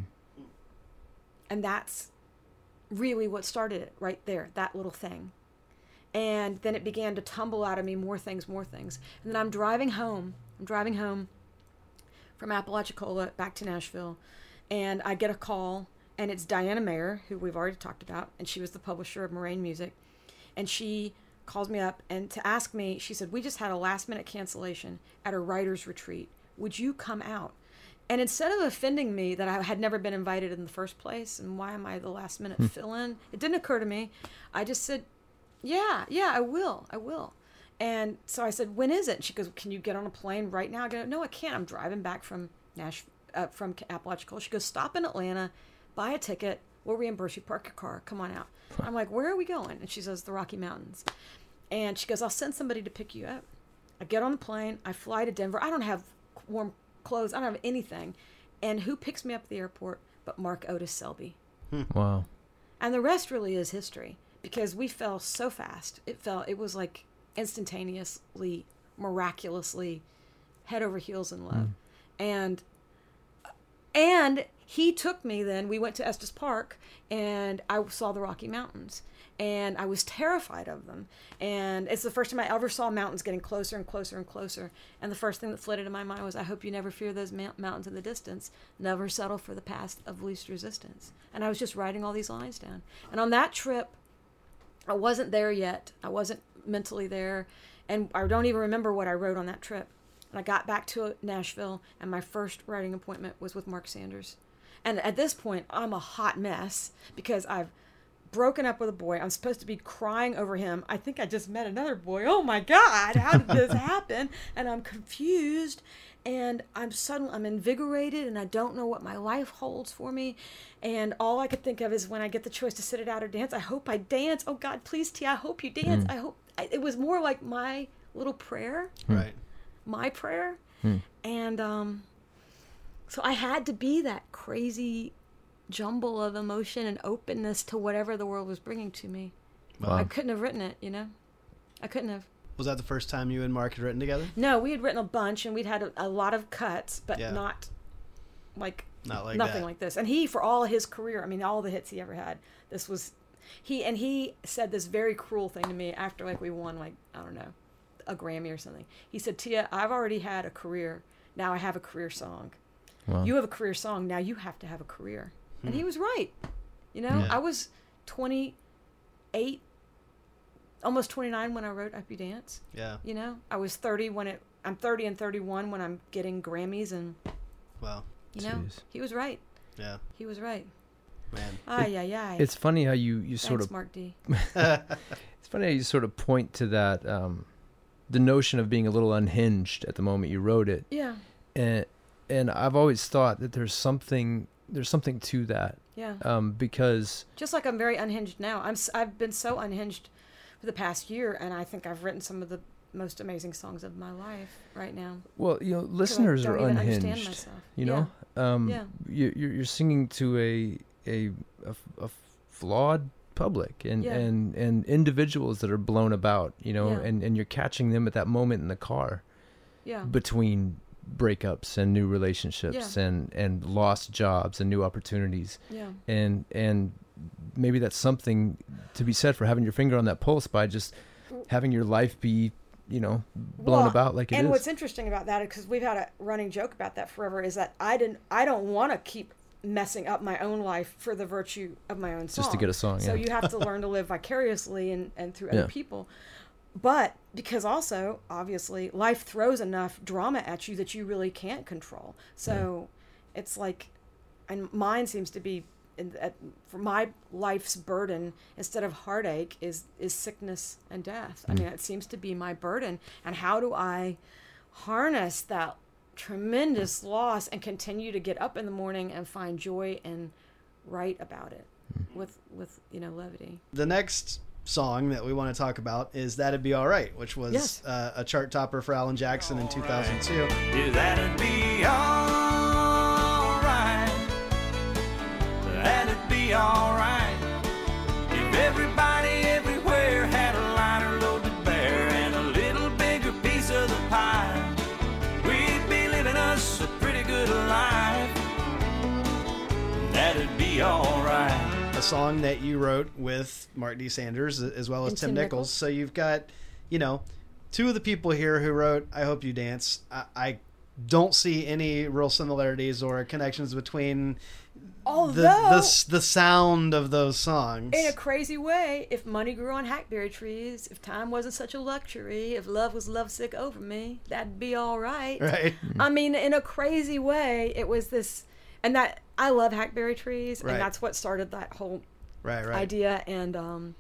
And that's really what started it right there, that little thing. And then it began to tumble out of me more things, more things. And then I'm driving home. I'm driving home from Apalachicola back to Nashville. And I get a call, and it's Diana Mayer, who we've already talked about, and she was the publisher of Moraine Music. And she calls me up and to ask me, she said, We just had a last minute cancellation at a writer's retreat. Would you come out? And instead of offending me that I had never been invited in the first place and why am I the last minute hmm. fill in, it didn't occur to me. I just said, Yeah, yeah, I will. I will. And so I said, When is it? And she goes, Can you get on a plane right now? I go, No, I can't. I'm driving back from Nash uh, from Apalachicola. She goes, Stop in Atlanta, buy a ticket. We'll reimburse you. Park your car. Come on out. I'm like, where are we going? And she says, the Rocky Mountains. And she goes, I'll send somebody to pick you up. I get on the plane. I fly to Denver. I don't have warm clothes. I don't have anything. And who picks me up at the airport but Mark Otis Selby? Wow. And the rest really is history because we fell so fast. It fell, it was like instantaneously, miraculously, head over heels in love. Hmm. And, and he took me then, we went to Estes Park and I saw the Rocky Mountains and I was terrified of them. And it's the first time I ever saw mountains getting closer and closer and closer. And the first thing that flitted in my mind was, I hope you never fear those mount- mountains in the distance. Never settle for the path of least resistance. And I was just writing all these lines down. And on that trip, I wasn't there yet. I wasn't mentally there. And I don't even remember what I wrote on that trip. And I got back to Nashville, and my first writing appointment was with Mark Sanders. And at this point, I'm a hot mess because I've broken up with a boy. I'm supposed to be crying over him. I think I just met another boy. Oh my God, how did this happen? And I'm confused and I'm suddenly I'm invigorated and I don't know what my life holds for me. And all I could think of is when I get the choice to sit it out or dance, I hope I dance. Oh God, please T, I hope you dance. Hmm. I hope I, it was more like my little prayer, hmm. Right. my prayer. Hmm. And um so I had to be that crazy jumble of emotion and openness to whatever the world was bringing to me. I couldn't have written it, you know? I couldn't have. Was that the first time you and Mark had written together? No, we had written a bunch and we'd had a, a lot of cuts, but Yeah. not like Not like nothing that. like this. And he, for all his career, I mean, all the hits he ever had, this was he. And he said this very cruel thing to me after like we won like I don't know a Grammy or something. He said, "Tia, I've already had a career. Now I have a career song. You have a career song. Now you have to have a career." And he was right. You know, Yeah. I was twenty eight, almost twenty nine when I wrote "Hope You Dance." Yeah. You know, I was 30 when it. I'm 30 and 31 when I'm getting Grammys, and Wow. you know, Jeez. he was right. Yeah. He was right. Man. Ay ay ay. It's funny how you, you sort Thanks, of Mark D. It's funny how you sort of point to that, um, the notion of being a little unhinged at the moment you wrote it, Yeah, and and I've always thought that there's something there's something to that, yeah. um, because Just like I'm very unhinged now. I'm. I've been so unhinged for the past year, and I think I've written some of the most amazing songs of my life right now. well, you know, listeners are unhinged. You know, um, Yeah. you, you're you're singing to a a a flawed public and, Yeah. and and individuals that are blown about, you know, Yeah. and and you're catching them at that moment in the car. Yeah. between breakups and new relationships and and lost jobs and new opportunities Yeah. and and maybe that's something to be said for having your finger on that pulse by just having your life be you know blown Well, about like it is. and what's interesting about that, because we've had a running joke about that forever, is that I didn't, I don't want to keep messing up my own life for the virtue of my own song. Just to get a song, So yeah. you have to learn to live vicariously and and through other people. But because also, obviously, life throws enough drama at you that you really can't control. So it's like, and mine seems to be. In, at, for my life's burden instead of heartache is is sickness and death. I mm. mean, it seems to be my burden. And how do I harness that tremendous mm. loss and continue to get up in the morning and find joy and write about it mm. with with you know levity. The next song that we want to talk about is That'd Be Alright, which was Yes. uh, a chart topper for Alan Jackson in 2002. Yeah, song that you wrote with Mark D. Sanders as well as And Tim, Tim Nichols. Nichols. So you've got, you know, two of the people here who wrote "I Hope You Dance." I, I don't see any real similarities or connections between Although the, the the sound of those songs. in a crazy way, if money grew on hackberry trees, if time wasn't such a luxury, if love was lovesick over me, that'd be all right. right? I mean, in a crazy way, it was this, and that I love hackberry trees, Right. and that's what started that whole Right, right. idea. And um,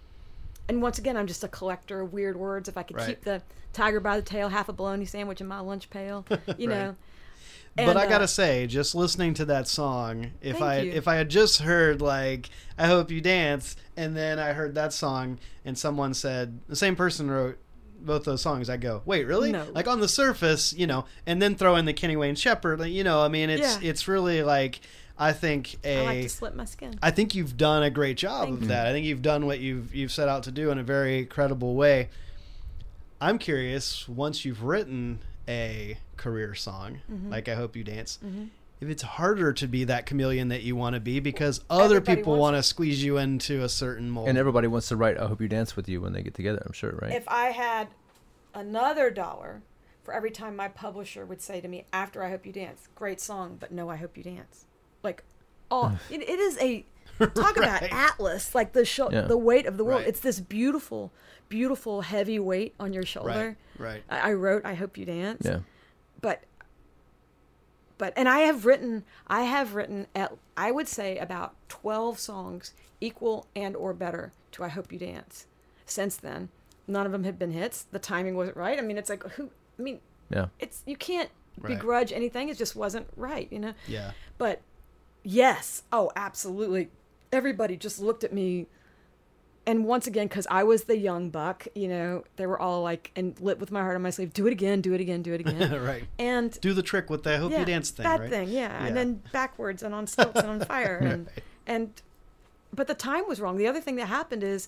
and once again, I'm just a collector of weird words. If I could Right. keep the tiger by the tail, half a bologna sandwich in my lunch pail, you know. but I And, gotta uh, say, just listening to that song, if I you. if I had just heard like "I Hope You Dance" and then I heard that song and someone said the same person wrote both those songs, I go, wait, really? No. Like on the surface, you know, and then throw in the Kenny Wayne Shepherd, like, you know, I mean, it's Yeah. it's really like I think a I like to slip my skin. I think you've done a great job Thank of you. that. I think you've done what you've you've set out to do in a very credible way. I'm curious, once you've written a career song, Mm-hmm. like I Hope You Dance, if it's harder to be that chameleon that you want to be because other Everybody people want to squeeze you into a certain mold. And everybody wants to write "I hope you dance with you" when they get together. I'm sure, right? if I had another dollar for every time my publisher would say to me after I hope you dance, great song, but no, I hope you dance. Like, oh, it, it is a talk about atlas, like the sho- Yeah. the weight of the world. Right. It's this beautiful, beautiful heavy weight on your shoulder. right, right. I, I wrote I hope you dance. yeah. but but and I have written I have written at I would say about 12 songs equal and or better to I hope you dance. Since then none of them have been hits. The timing wasn't right. I mean it's like who I mean Yeah. it's you can't Right. begrudge anything. It just wasn't right you know? Yeah. but yes. Oh absolutely. Everybody just looked at me and once again because i was the young buck you know they were all like and lit with my heart on my sleeve do it again do it again do it again right. and Do the trick with the Hope yeah, You Dance thing, that right? thing yeah. Yeah. and then backwards and on stilts and on fire and Right. and but the time was wrong the other thing that happened is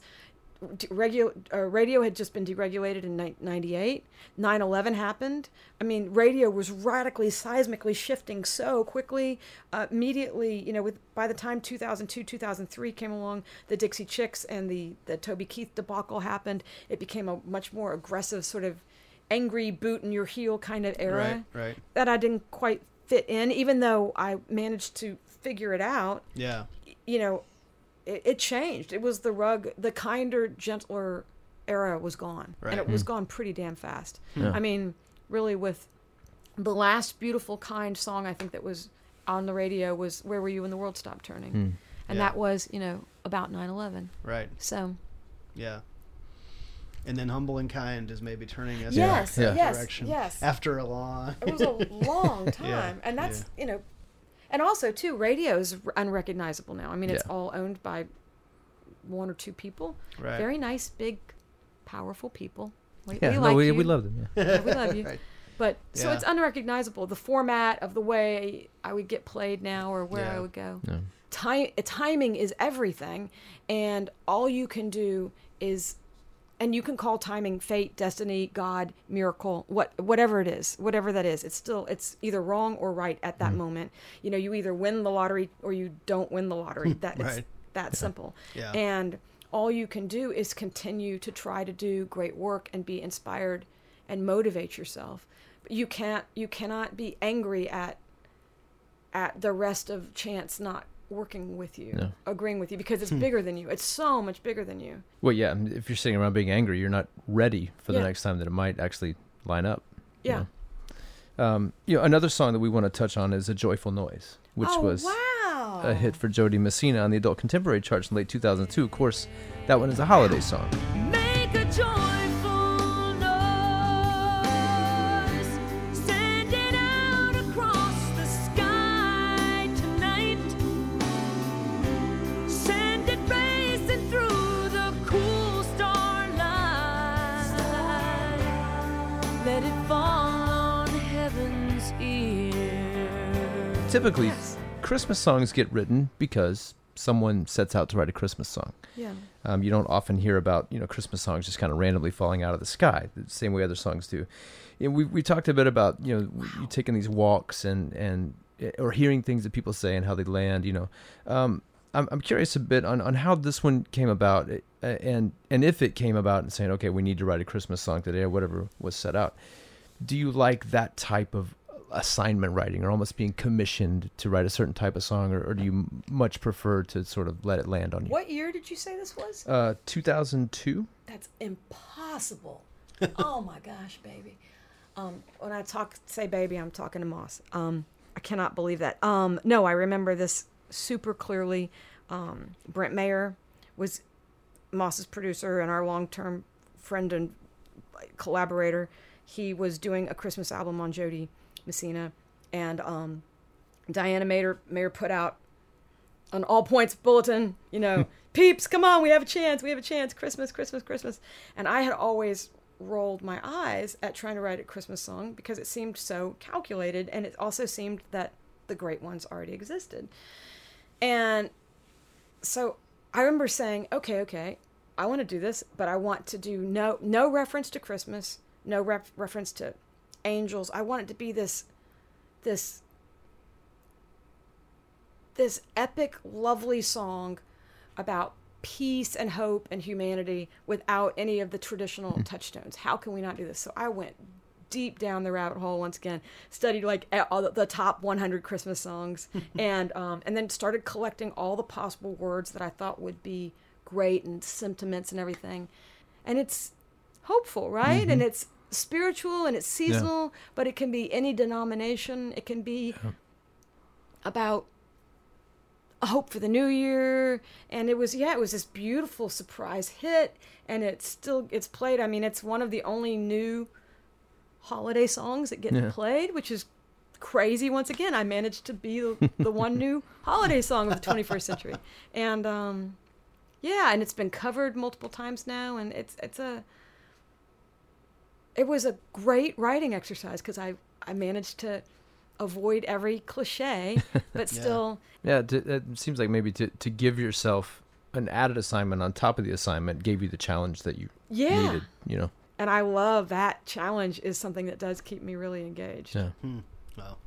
radio uh, radio had just been deregulated in ni- 98 9-11 happened i mean radio was radically seismically shifting so quickly uh, immediately you know with by the time 2002 2003 came along the dixie chicks and the the toby keith debacle happened it became a much more aggressive sort of angry boot in your heel kind of era Right, right. that i didn't quite fit in even though i managed to figure it out Yeah. you know, it, it changed. It was the rug, the kinder, gentler era was gone, and Right. it was hmm. gone pretty damn fast. Yeah. I mean, really, with the last beautiful, kind song I think that was on the radio was "Where Were You When the World Stopped Turning," hmm. and Yeah. that was you know about 9/11. Right. So Yeah. And then humble and kind is maybe turning us Yes, in that yes, direction yes. after a long. it was a long time, Yeah, and that's yeah. you know, and also too, radio is unrecognizable now. I mean, it's Yeah. all owned by one or two people. Right. Very nice, big, powerful people. We, Yeah. we no, like we, you. we love them. Yeah. Yeah, we love you. Right. But so Yeah. it's unrecognizable. The format of the way I would get played now, or where Yeah. I would go. Yeah. Time, timing is everything, and all you can do is, and you can call timing fate, destiny, God, miracle, what whatever it is, whatever that is. It's still it's either wrong or right at Mm-hmm. that moment. You know, you either win the lottery or you don't win the lottery. That it's Right. that simple. Yeah. And all you can do is continue to try to do great work and be inspired and motivate yourself. But you can't you cannot be angry at at the rest of chance not working with you, No. agreeing with you because Hmm. it's bigger than you. It's so much bigger than you. Well, yeah. If you're sitting around being angry, you're not ready for the next time that it might actually line up. you Yeah. know. Um, you know, another song that we want to touch on is "A Joyful Noise," which oh, was wow. a hit for Jo Dee Messina on the adult contemporary charts in late 2002. Of course, that one is a holiday song. Typically, Yes. Christmas songs get written because someone sets out to write a Christmas song. Yeah. Um, you don't often hear about you know Christmas songs just kind of randomly falling out of the sky, the same way other songs do. And we we talked a bit about you know you taking these walks and and eh, or hearing things that people say and how they land. You know, um, I'm I'm curious a bit on, on how this one came about eh, and and if it came about and saying okay we need to write a Christmas song today or whatever was set out. Do you like that type of assignment writing or almost being commissioned to write a certain type of song or, or do you much prefer to sort of let it land on you? What year did you say this was? Uh, 2002. That's impossible. oh my gosh, baby. Um, when I talk, say baby, I'm talking to Moss. Um, I cannot believe that. Um, no, I remember this super clearly. Um, Brent Maher was Moss's producer and our long-term friend and collaborator. He was doing a Christmas album on Jo Dee Messina, and um, Diana Maher Maher put out an all points bulletin. You know, peeps, come on, we have a chance, we have a chance. Christmas, Christmas, Christmas. And I had always rolled my eyes at trying to write a Christmas song because it seemed so calculated, and it also seemed that the great ones already existed. And so I remember saying, okay, okay, I want to do this, but I want to do no no reference to Christmas, no ref- reference to angels. I want it to be this this this epic, lovely song about peace and hope and humanity without any of the traditional touchstones. How can we not do this? So I went deep down the rabbit hole once again, studied like all the, the top 100 Christmas songs, and um, and then started collecting all the possible words that I thought would be great and sentiments and everything. And it's hopeful, right? And it's spiritual and it's seasonal, but it can be any denomination. It can be about a hope for the new year. And it was yeah it was this beautiful surprise hit and it's still it's played. I mean it's one of the only new holiday songs that get Yeah. played which is crazy once again. I managed to be the, the one new holiday song of the 21st century. And um yeah and it's been covered multiple times now and it's it's a it was a great writing exercise because i i managed to avoid every cliche but still Yeah, to, it seems like maybe to, to give yourself an added assignment on top of the assignment gave you the challenge that you Yeah. needed. You know. and I love that challenge is something that does keep me really engaged. Yeah. Wow.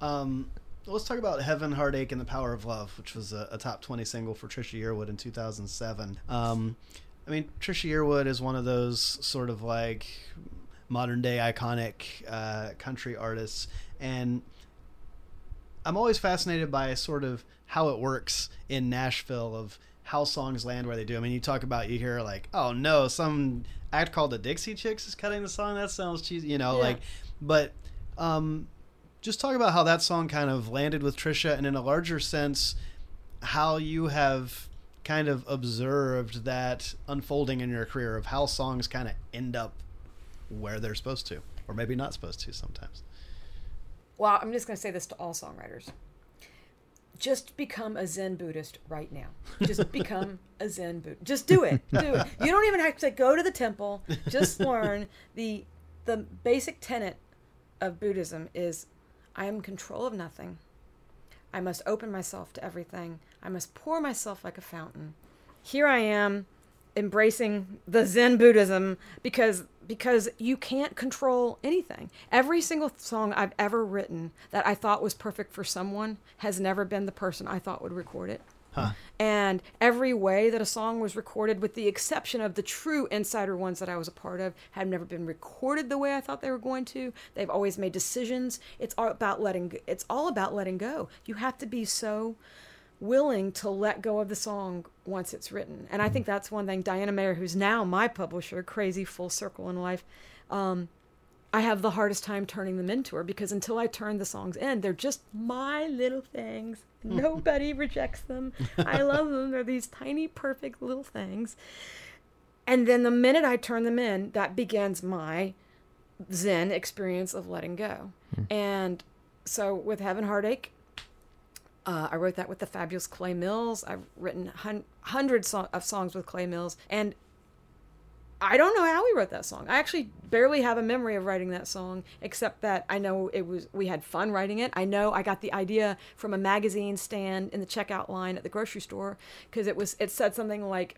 Um, let's talk about Heaven, Heartache, and the Power of Love, which was a, a top 20 single for Trisha Yearwood in 2007. Um, I mean, Trisha Yearwood is one of those sort of like modern day iconic uh, country artists. And I'm always fascinated by sort of how it works in Nashville of how songs land where they do. I mean, you talk about you hear like, oh no, some act called the Dixie Chicks is cutting the song. That sounds cheesy, you know, Yeah. like. But um, just talk about how that song kind of landed with Trisha, and in a larger sense, how you have kind of observed that unfolding in your career of how songs kind of end up where they're supposed to, or maybe not supposed to sometimes. Well, I'm just going to say this to all songwriters. Just become a Zen Buddhist right now. Just become a Zen Buddhist. Just do it. Do it. You don't even have to go to the temple. Just learn the the basic tenet of Buddhism is I am in control of nothing. I must open myself to everything. I must pour myself like a fountain. Here I am embracing the Zen Buddhism because because you can't control anything. Every single song I've ever written that I thought was perfect for someone has never been the person I thought would record it. And every way that a song was recorded, with the exception of the true insider ones that I was a part of, have never been recorded the way I thought they were going to. They've always made decisions. It's all about letting. It's all about letting go. You have to be so willing to let go of the song once it's written. And I think that's one thing. Diana Maher, who's now my publisher, crazy full circle in life, um, I have the hardest time turning them into her because until I turn the songs in, they're just my little things. Nobody rejects them. I love them. They're these tiny, perfect little things. And then the minute I turn them in, that begins my Zen experience of letting go. And so with Heaven Heartache, uh, I wrote that with the fabulous Clay Mills. I've written hun- hundreds so- of songs with Clay Mills, and I don't know how we wrote that song. I actually barely have a memory of writing that song, except that I know it was we had fun writing it. I know I got the idea from a magazine stand in the checkout line at the grocery store because it was it said something like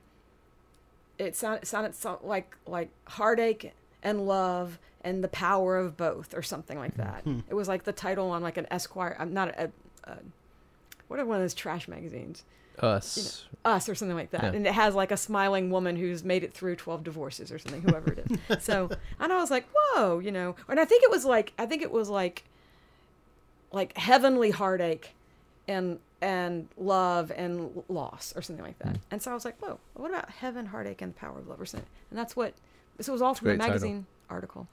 it sounded it sounded so, like like heartache and love and the power of both or something like that. Hmm. It was like the title on like an Esquire. I'm not a, a what are one of those trash magazines? Us. Us or something like that. Yeah. And it has like a smiling woman who's made it through 12 divorces or something, whoever it is. so, and I was like, whoa, you know, and I think it was like, I think it was like, like heavenly heartache and, and love and loss or something like that. Mm. And so I was like, whoa, what about heaven, heartache, and the power of love or something? And that's what, this was all from the great title. magazine article.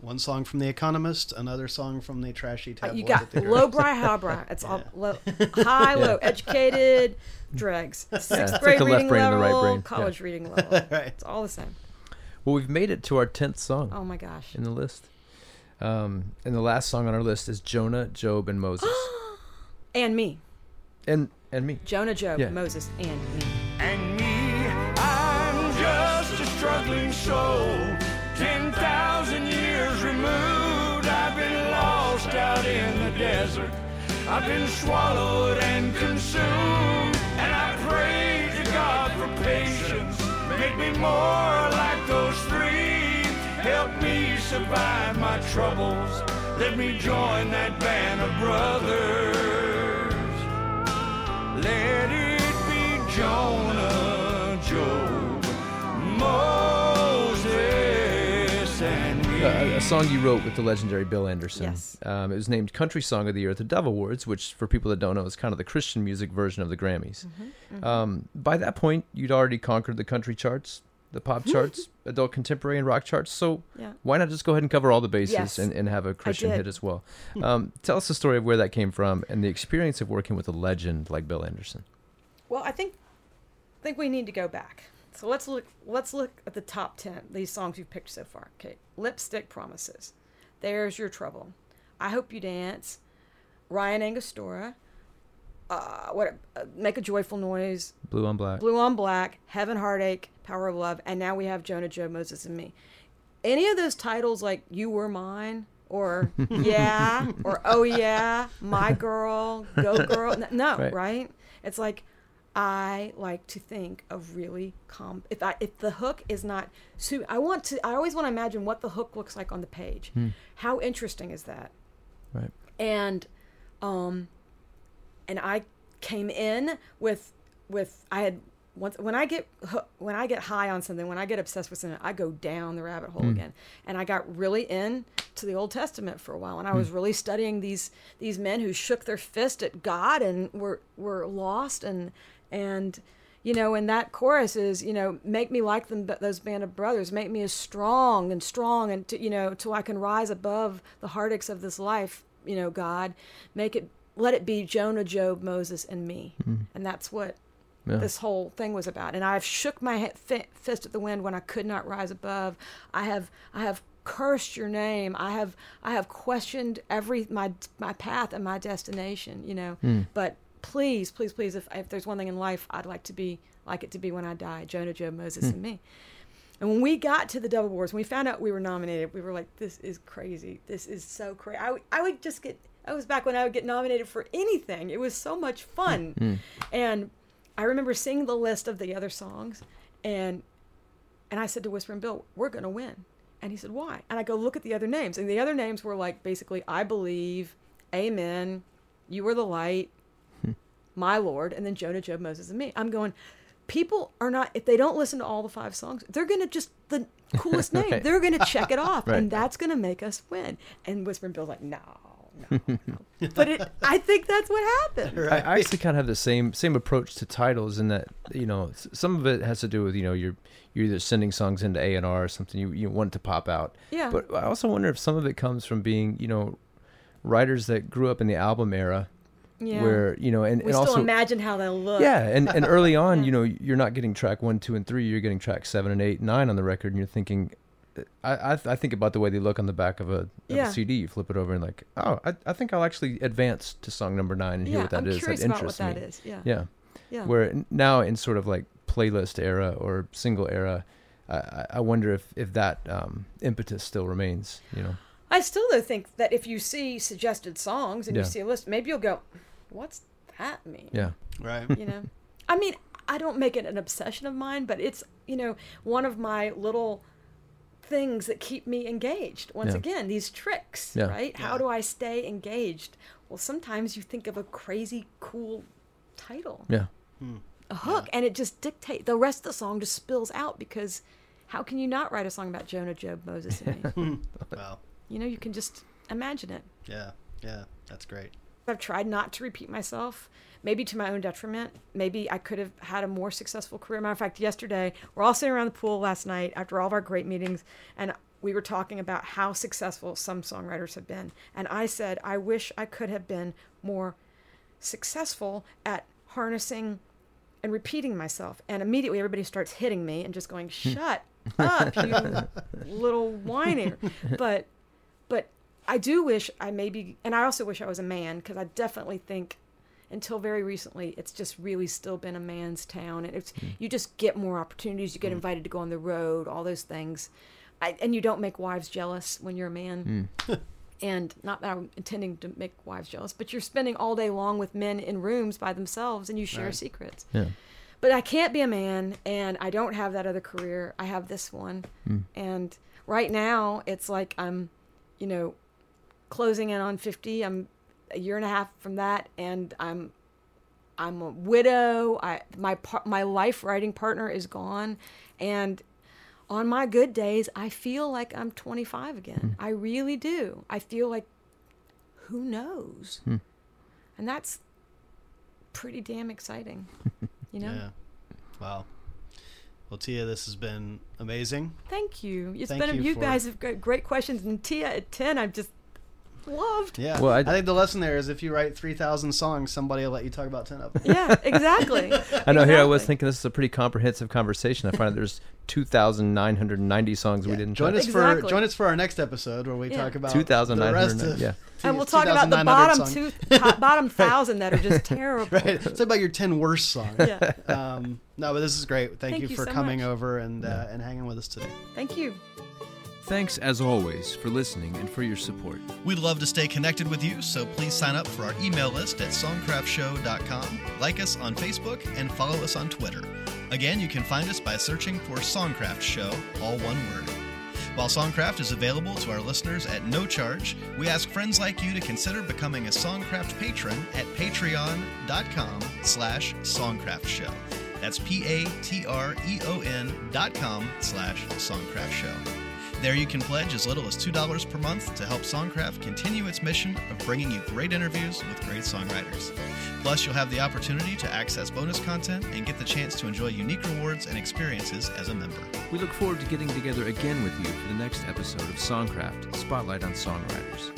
One song from The Economist, another song from the trashy Uh, tabloid. you got at the low Grocery bri, high bri. It's all low, high, low, educated, dregs, sixth it's like grade the left reading brain and the right level, brain. Yeah. college reading level. Right. It's all the same. Well, we've made it to our tenth song Oh my gosh. in the list. Um, and the last song on our list is Jonah, Job, and Moses. And me. and and me. Jonah, Job, Yeah. Moses, and me. and me. I'm just a struggling soul, desert. I've been swallowed and consumed. And I pray to God for patience. Make me more like those three. Help me survive my troubles. Let me join that band of brothers. Let it be Jonah, Job, song you wrote with the legendary Bill Anderson. Yes. Um, it was named Country Song of the Year at the Dove Awards, which, for people that don't know, is kind of the Christian music version of the Grammys. Mm-hmm, Um, by that point, you'd already conquered the country charts, the pop charts, adult contemporary, and rock charts. So Yeah. why not just go ahead and cover all the bases Yes. and, and have a Christian hit as well? Um, tell us the story of where that came from and the experience of working with a legend like Bill Anderson. Well, I think I think we need to go back. So let's look let's look at the top 10 these songs you've picked so far. Okay. Lipstick Promises. There's Your Trouble. I Hope You Dance. Rye and Angostura. Uh, what uh, Make a Joyful Noise. Blue on Black. Blue on Black, Heaven Heartache, Power of Love, and now we have Jonah, Joe, Moses, and me. Any of those titles like You Were Mine or Yeah or Oh Yeah, My Girl, Go Girl. No, Right. right? It's like I like to think of really calm. If I if the hook is not so, I want to. I always want to imagine what the hook looks like on the page. Hmm. How interesting is that? Right. and um and i came in with with i had once when i get when i get high on something when i get obsessed with something i go down the rabbit hole hmm. again and i got really in to the old testament for a while and i hmm. was really studying these these men who shook their fist at god and were were lost and and you know and that chorus is you know make me like them those band of brothers. Make me as strong and strong and to, you know till i can rise above the heartaches of this life you know god. Make it let it be jonah job moses and me. Mm-hmm. And that's what Yeah. this whole thing was about. And i've shook my he- fi- fist at the wind when i could not rise above. I have i have cursed your name. I have i have questioned every my my path and my destination you know. Hmm. But please please please if, if there's one thing in life i'd like to be like it to be when i die jonah job moses hmm. and me. And when we got to the Dove awards when we found out we were nominated we were like this is crazy. This is so crazy I, would- I would just get i was back when i would get nominated for anything. It was so much fun. Hmm. Hmm. And i remember seeing the list of the other songs and and I said to Whisperin' Bill, we're going to win. And he said, why? And I go, look at the other names. And the other names were like basically, I believe, Amen, You Are the Light, My Lord, and then Jonah, Job, Moses, and me. I'm going, people are not, if they don't listen to all the five songs, they're going to just, the coolest name, Right. they're going to check it off. Right. And that's going to make us win. And Whisperin' Bill's like, no. No, no. but it, I think that's what happened. I, I actually kind of have the same same approach to titles in that you know some of it has to do with you know you're you're either sending songs into A and R or something you you want it to pop out. Yeah. But I also wonder if some of it comes from being you know writers that grew up in the album era Yeah. where you know and, we and still also imagine how they'll look. yeah and, and early on Yeah. you know you're not getting track one two and three you're getting track seven and eight nine on the record and you're thinking I, I, I think about the way they look on the back of a, of Yeah. a CD. You flip it over and like, oh, I, I think I'll actually advance to song number nine and hear Yeah, what that I'm is. curious that about what interests that me. is. Yeah. Yeah. Yeah. Where now in sort of like playlist era or single era, I, I- I wonder if if that um, impetus still remains. You know. I still though think that if you see suggested songs and Yeah. you see a list, maybe you'll go, "What's that mean?" Yeah. Right. You know, I mean, I don't make it an obsession of mine, but it's you know one of my little things that keep me engaged. Once Yeah. again, these tricks, Yeah. right? How do I stay engaged? Well, sometimes you think of a crazy cool title, Yeah. Hmm. a hook, and it just dictates the rest of the song just spills out because how can you not write a song about Jonah, Job, Moses, and me? Wow. You know, you can just imagine it. Yeah. Yeah. That's great. I've tried not to repeat myself, maybe to my own detriment. Maybe I could have had a more successful career. Matter of fact, yesterday, we're all sitting around the pool last night after all of our great meetings, and we were talking about how successful some songwriters have been. And I said, I wish I could have been more successful at harnessing and repeating myself. And immediately everybody starts hitting me and just going, shut up, you little whiner. But but I do wish I maybe, and I also wish I was a man because I definitely think until very recently it's just really still been a man's town and it's mm. you just get more opportunities you get mm. invited to go on the road all those things I, and you don't make wives jealous when you're a man mm. and not that i'm intending to make wives jealous but you're spending all day long with men in rooms by themselves and you share Right. secrets Yeah. but I can't be a man and I don't have that other career. I have this one. And right now it's like I'm, you know, closing in on 50. I'm a year and a half from that and I'm I'm a widow. I my par- my life writing partner is gone and on my good days I feel like I'm 25 again. Hmm. I really do. I feel like who knows. Hmm. And that's pretty damn exciting. You know? Yeah. Wow. Well, Tia, this has been amazing. Thank you. It's Thank been you you, guys have got great questions, and Tia at ten, I've just loved. Yeah. Well, I, I- think the lesson there is if you write 3,000 songs, somebody will let you talk about 10 of them. Yeah, exactly. I know. Here I was thinking this is a pretty comprehensive conversation. I find that there's 2,990 songs we didn't join touch. us for join us for our next episode where we Yeah. talk about the rest 2,900. of Yeah. And we'll talk about the bottom songs. two, top, bottom thousand that are just terrible. Right. It's about your 10 worst songs. Yeah. Um, no, but this is great. Thank, Thank you you for so coming much. over and uh, and hanging with us today. Thank you. Thanks, as always, for listening and for your support. We'd love to stay connected with you, so please sign up for our email list at songcraftshow.com, like us on Facebook, and follow us on Twitter. Again, you can find us by searching for Songcraft Show, all one word. While Songcraft is available to our listeners at no charge, we ask friends like you to consider becoming a Songcraft patron at patreon.com slash songcraftshow. That's P-A-T-R-E-O-N dot com slash songcraftshow. There you can pledge as little as $2 per month to help Songcraft continue its mission of bringing you great interviews with great songwriters. Plus, you'll have the opportunity to access bonus content and get the chance to enjoy unique rewards and experiences as a member. We look forward to getting together again with you for the next episode of Songcraft Spotlight on Songwriters.